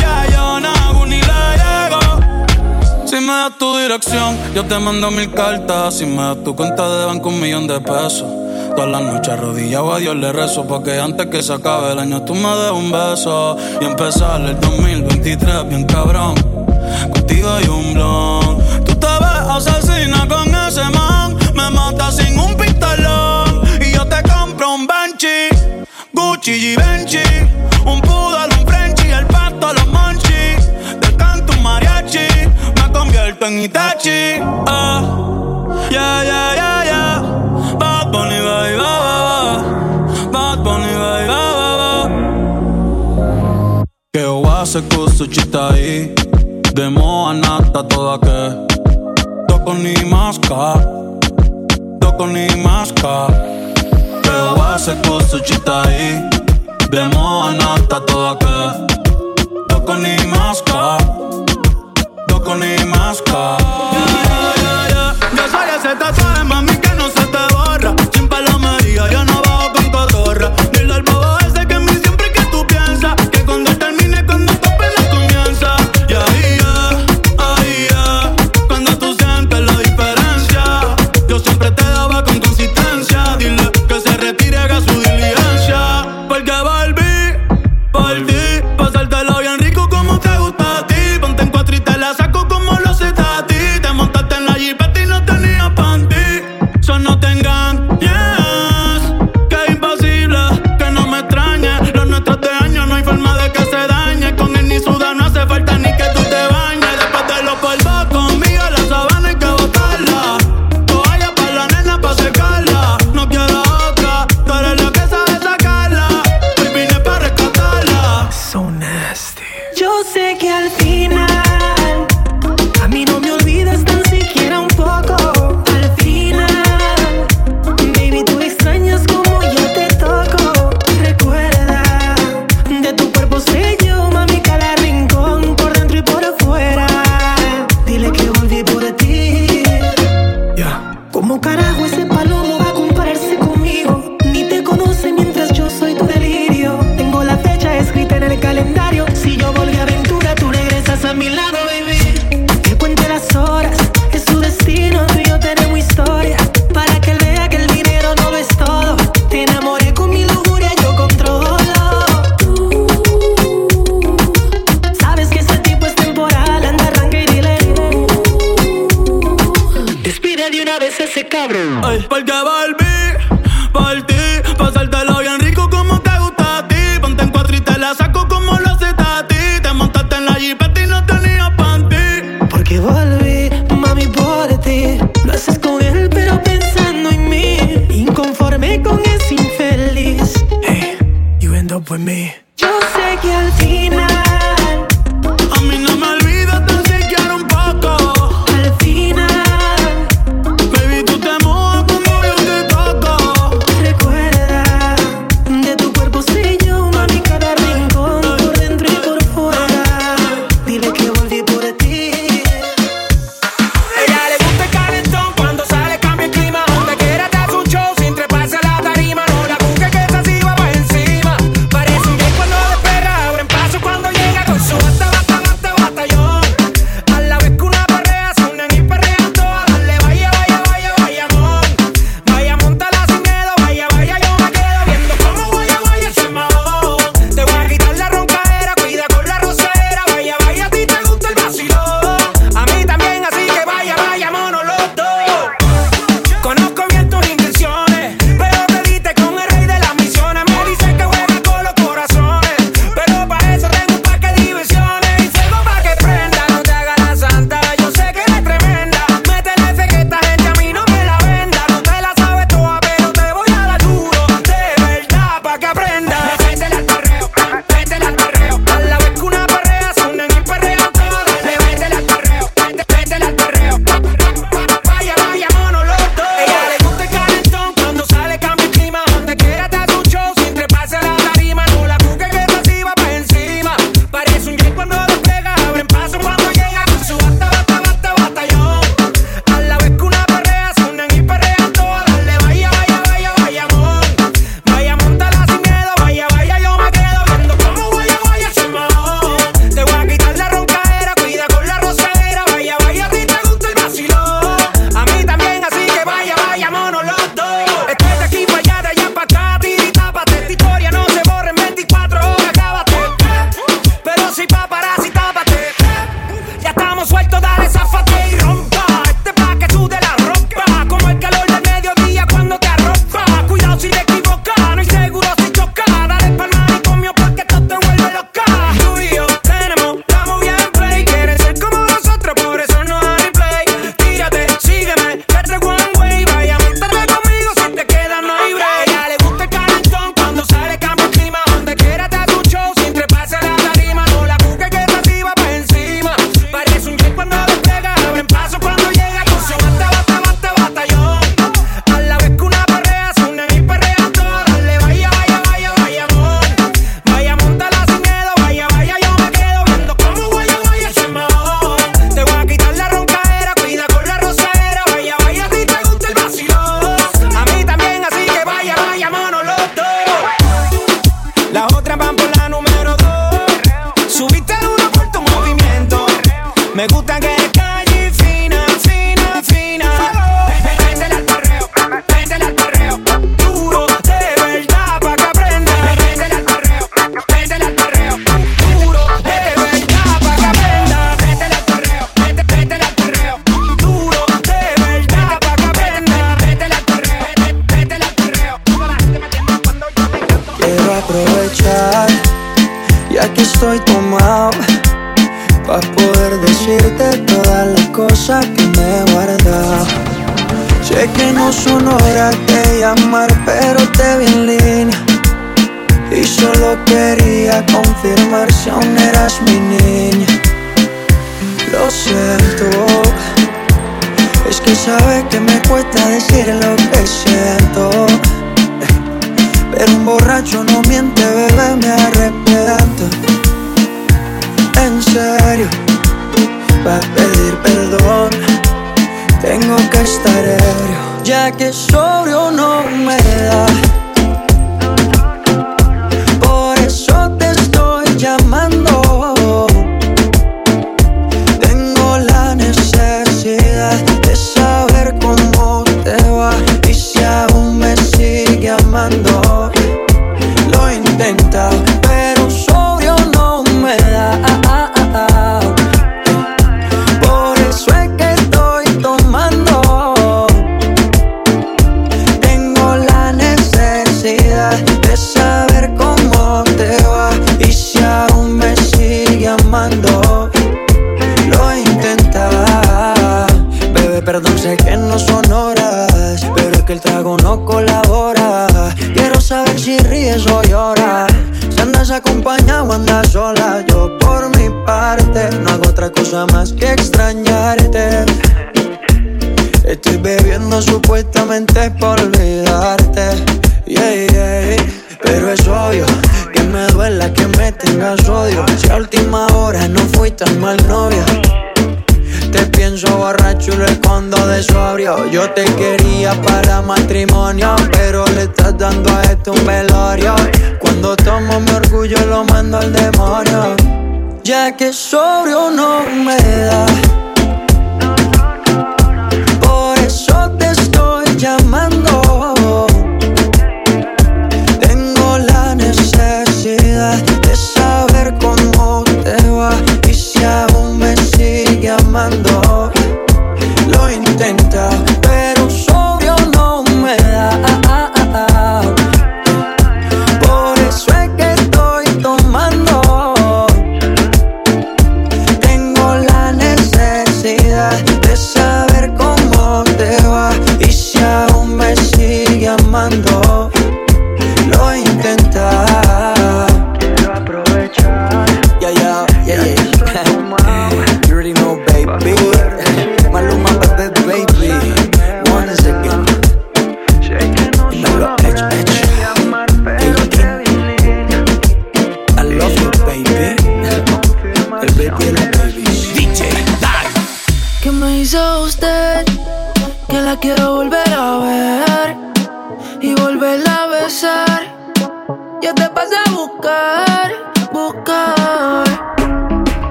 Ya yo no hago ni la llego. Si me das tu dirección, yo te mando mil cartas. Si me das tu cuenta de banco, un millón de pesos. Todas las noches arrodillado a Dios le rezo Porque antes que se acabe el año tú me des un beso Y empezar el 2023 bien cabrón Contigo hay un blon Tú te ves asesina con ese man Me mata sin un pistolón Y yo te compro un Banshee Gucci, Givenchy Un poodle, un Frenchy, el pato a los monchis Te canto un mariachi Me convierto en Itachi oh. Yeah, yeah, yeah, yeah. Bad Bunny, bye, bye, bye Bad Bunny, bye, bye, bye Que oase kusu chitai De moa nata toda que toco ni maska toco ni maska veo ese cosuchita ahí Vemos a Nata toda que Toco ni masca Toco ni masca yeah.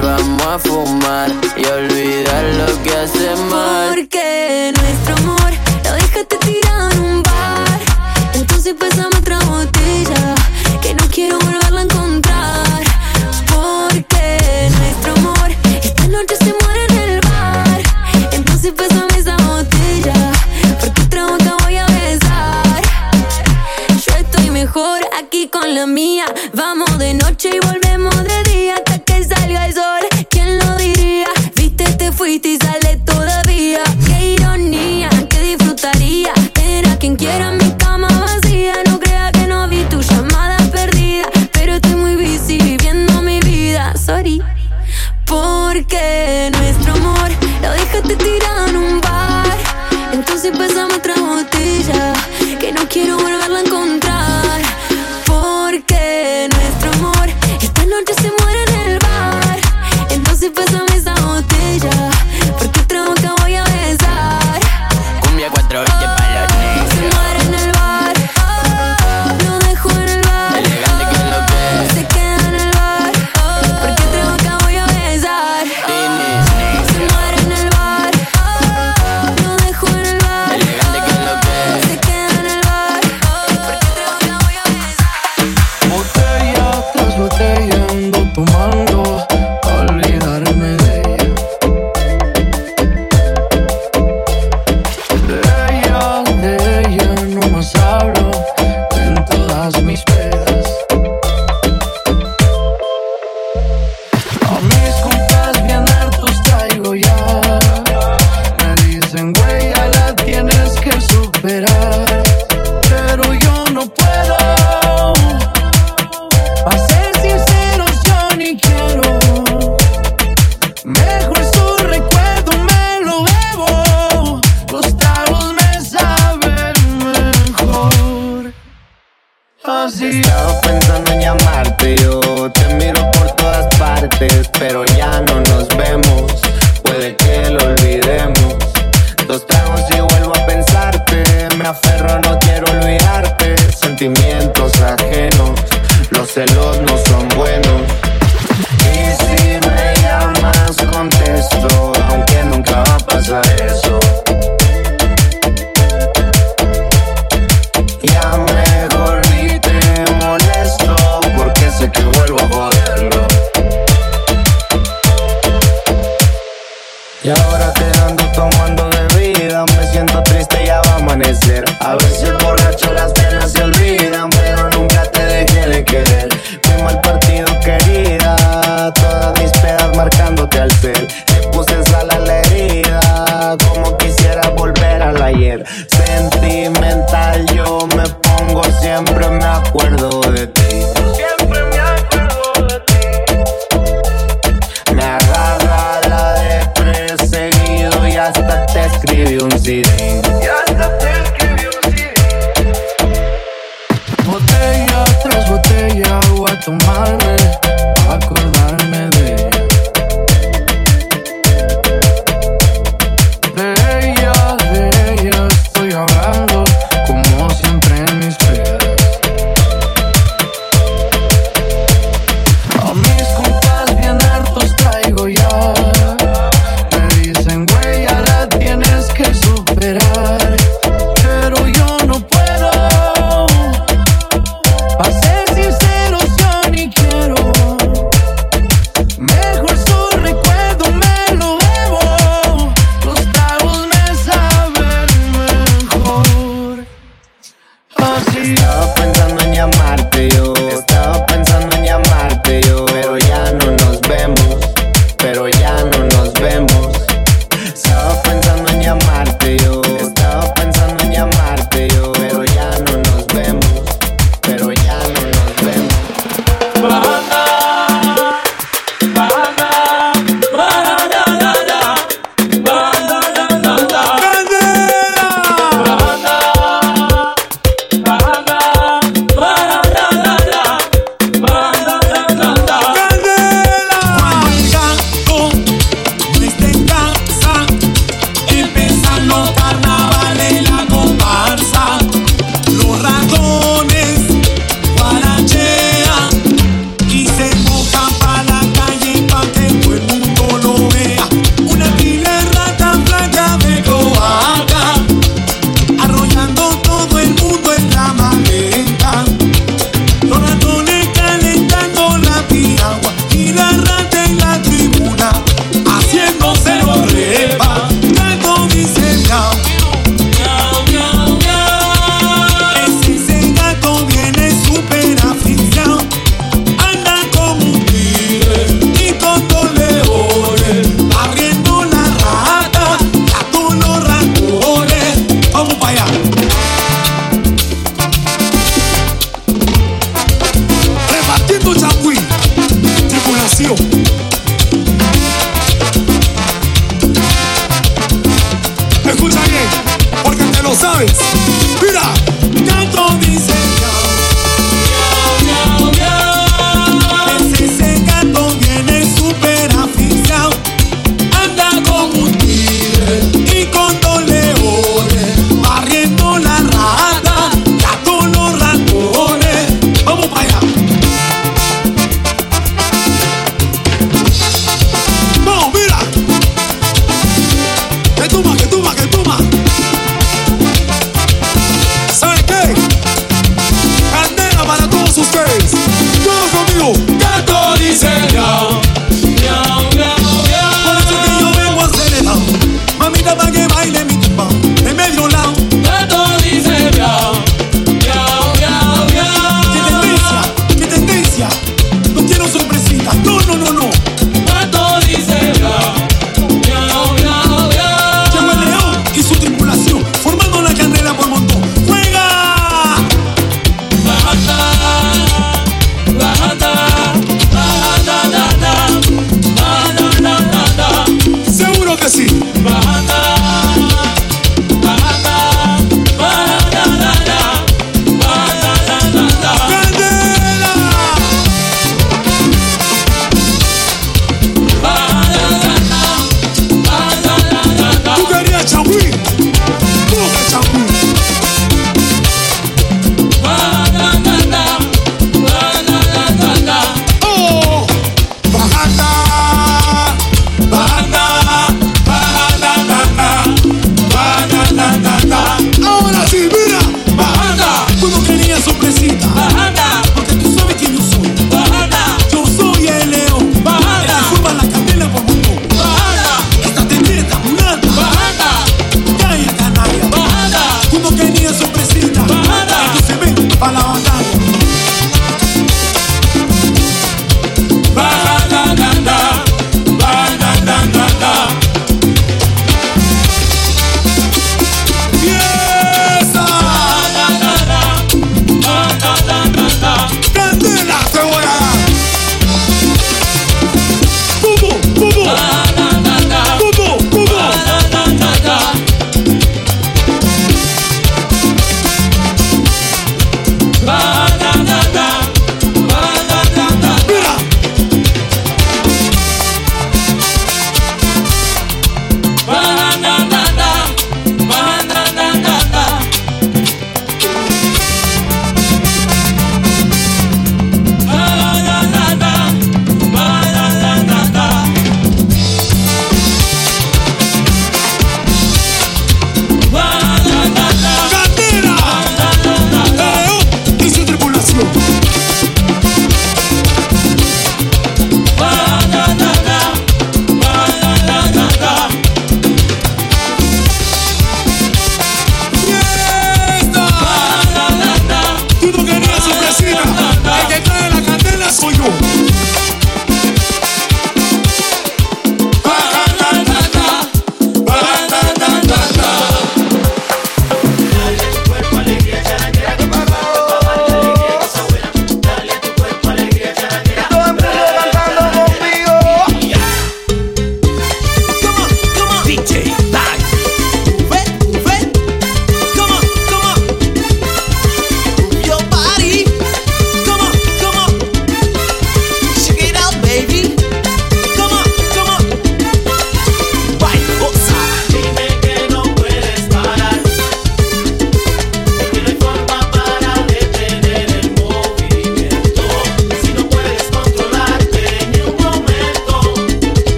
vamos a fumar y olvidar lo que hace mal. Porque nuestro amor lo dejaste tirado en un bar. Entonces pésame otra botella, que no quiero volverla a encontrar. Porque nuestro amor esta noche se muere en el bar. Entonces pésame esa botella, porque otra boca voy a besar. Yo estoy mejor aquí con la mía.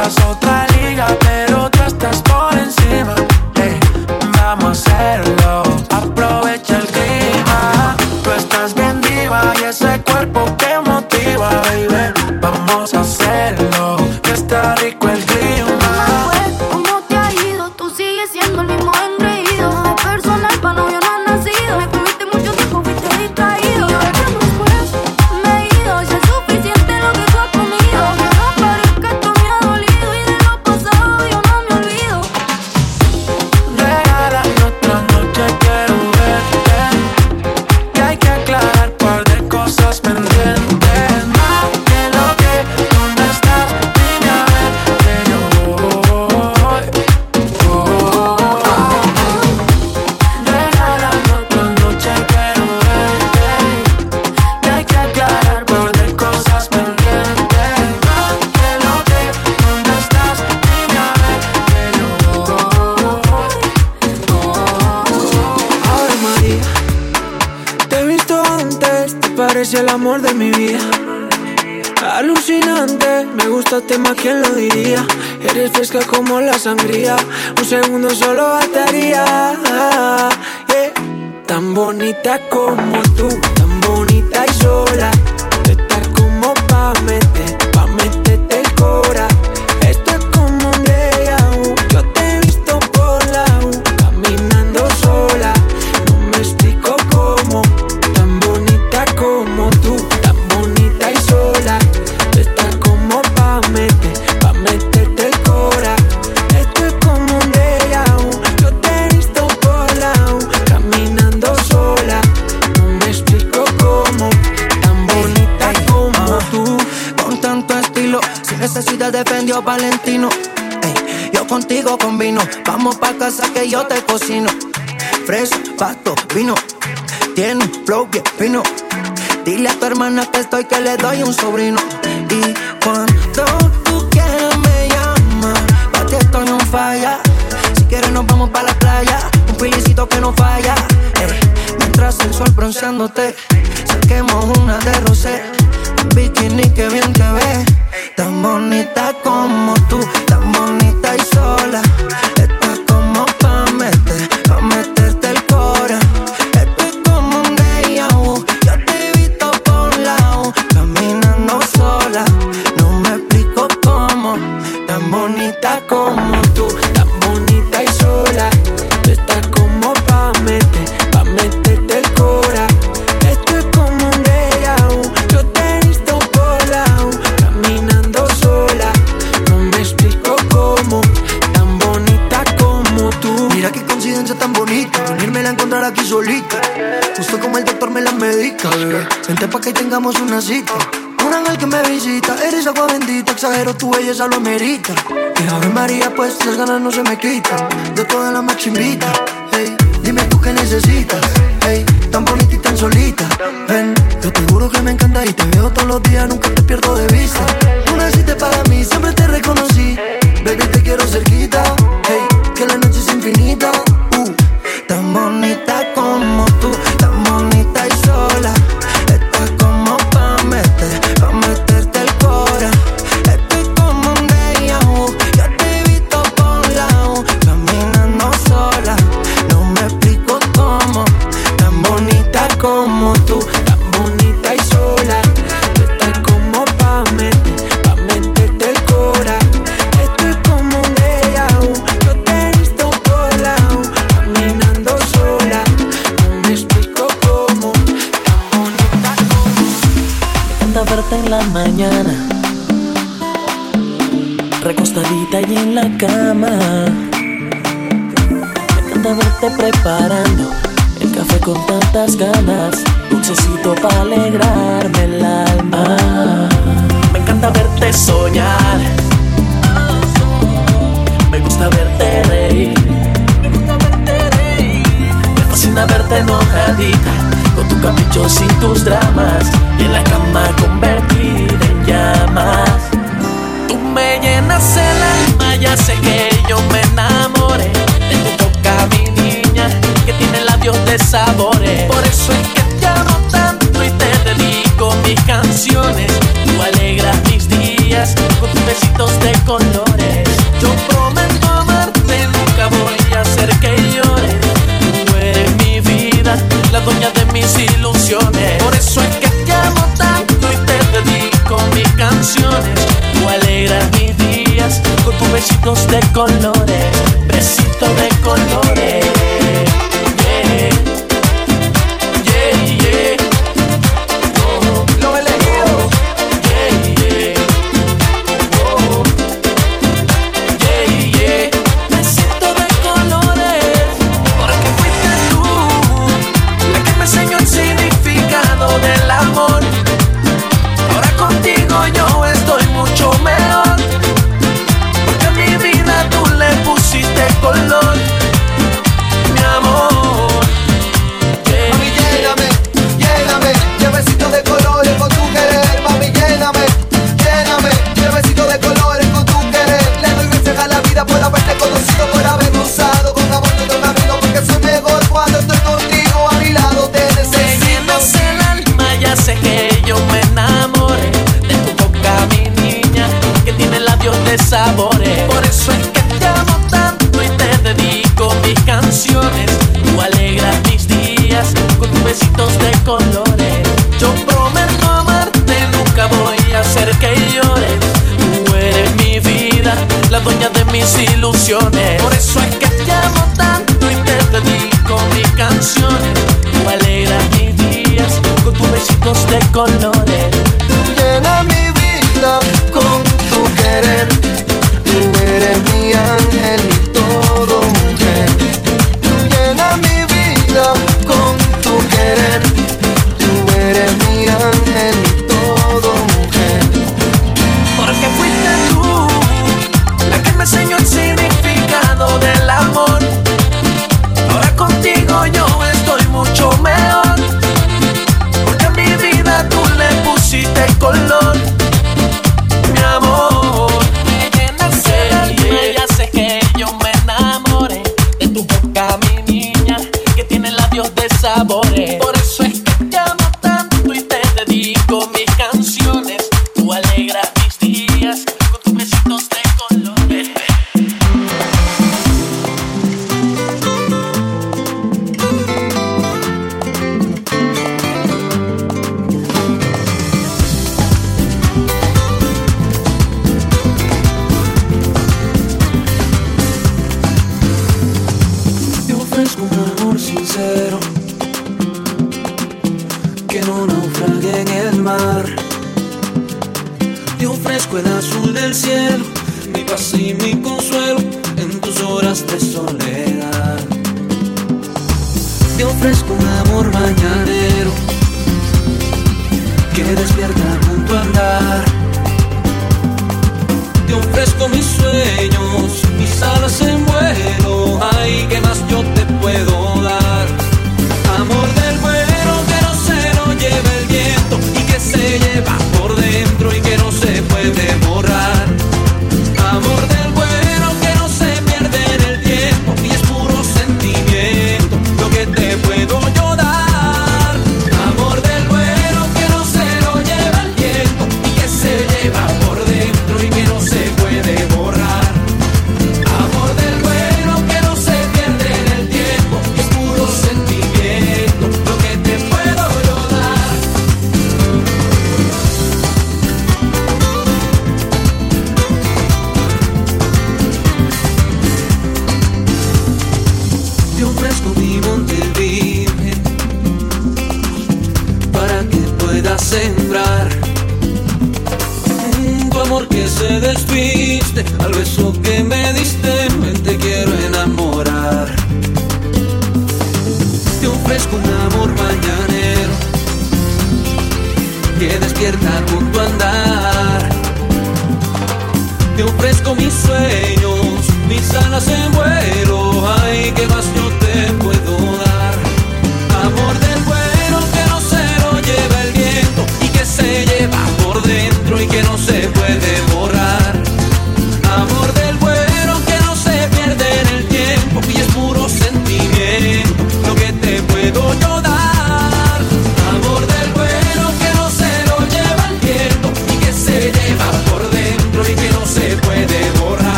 A otra besos y tus dramas y en la cama convertida en llamas. Tú me llenas el alma, ya sé que yo me enamoré de tu boca, mi niña, que tiene labios de sabores. Por eso es que te amo tanto y te dedico mis canciones. Tú alegras mis días con tus besitos de colores. Yo prometo amarte, nunca voy a hacer que llores. Tú eres mi vida, la doña mis ilusiones. Por eso es que te amo tanto y te dedico mis canciones. Tú alegras mis días con tus besitos de colores, besitos de colores.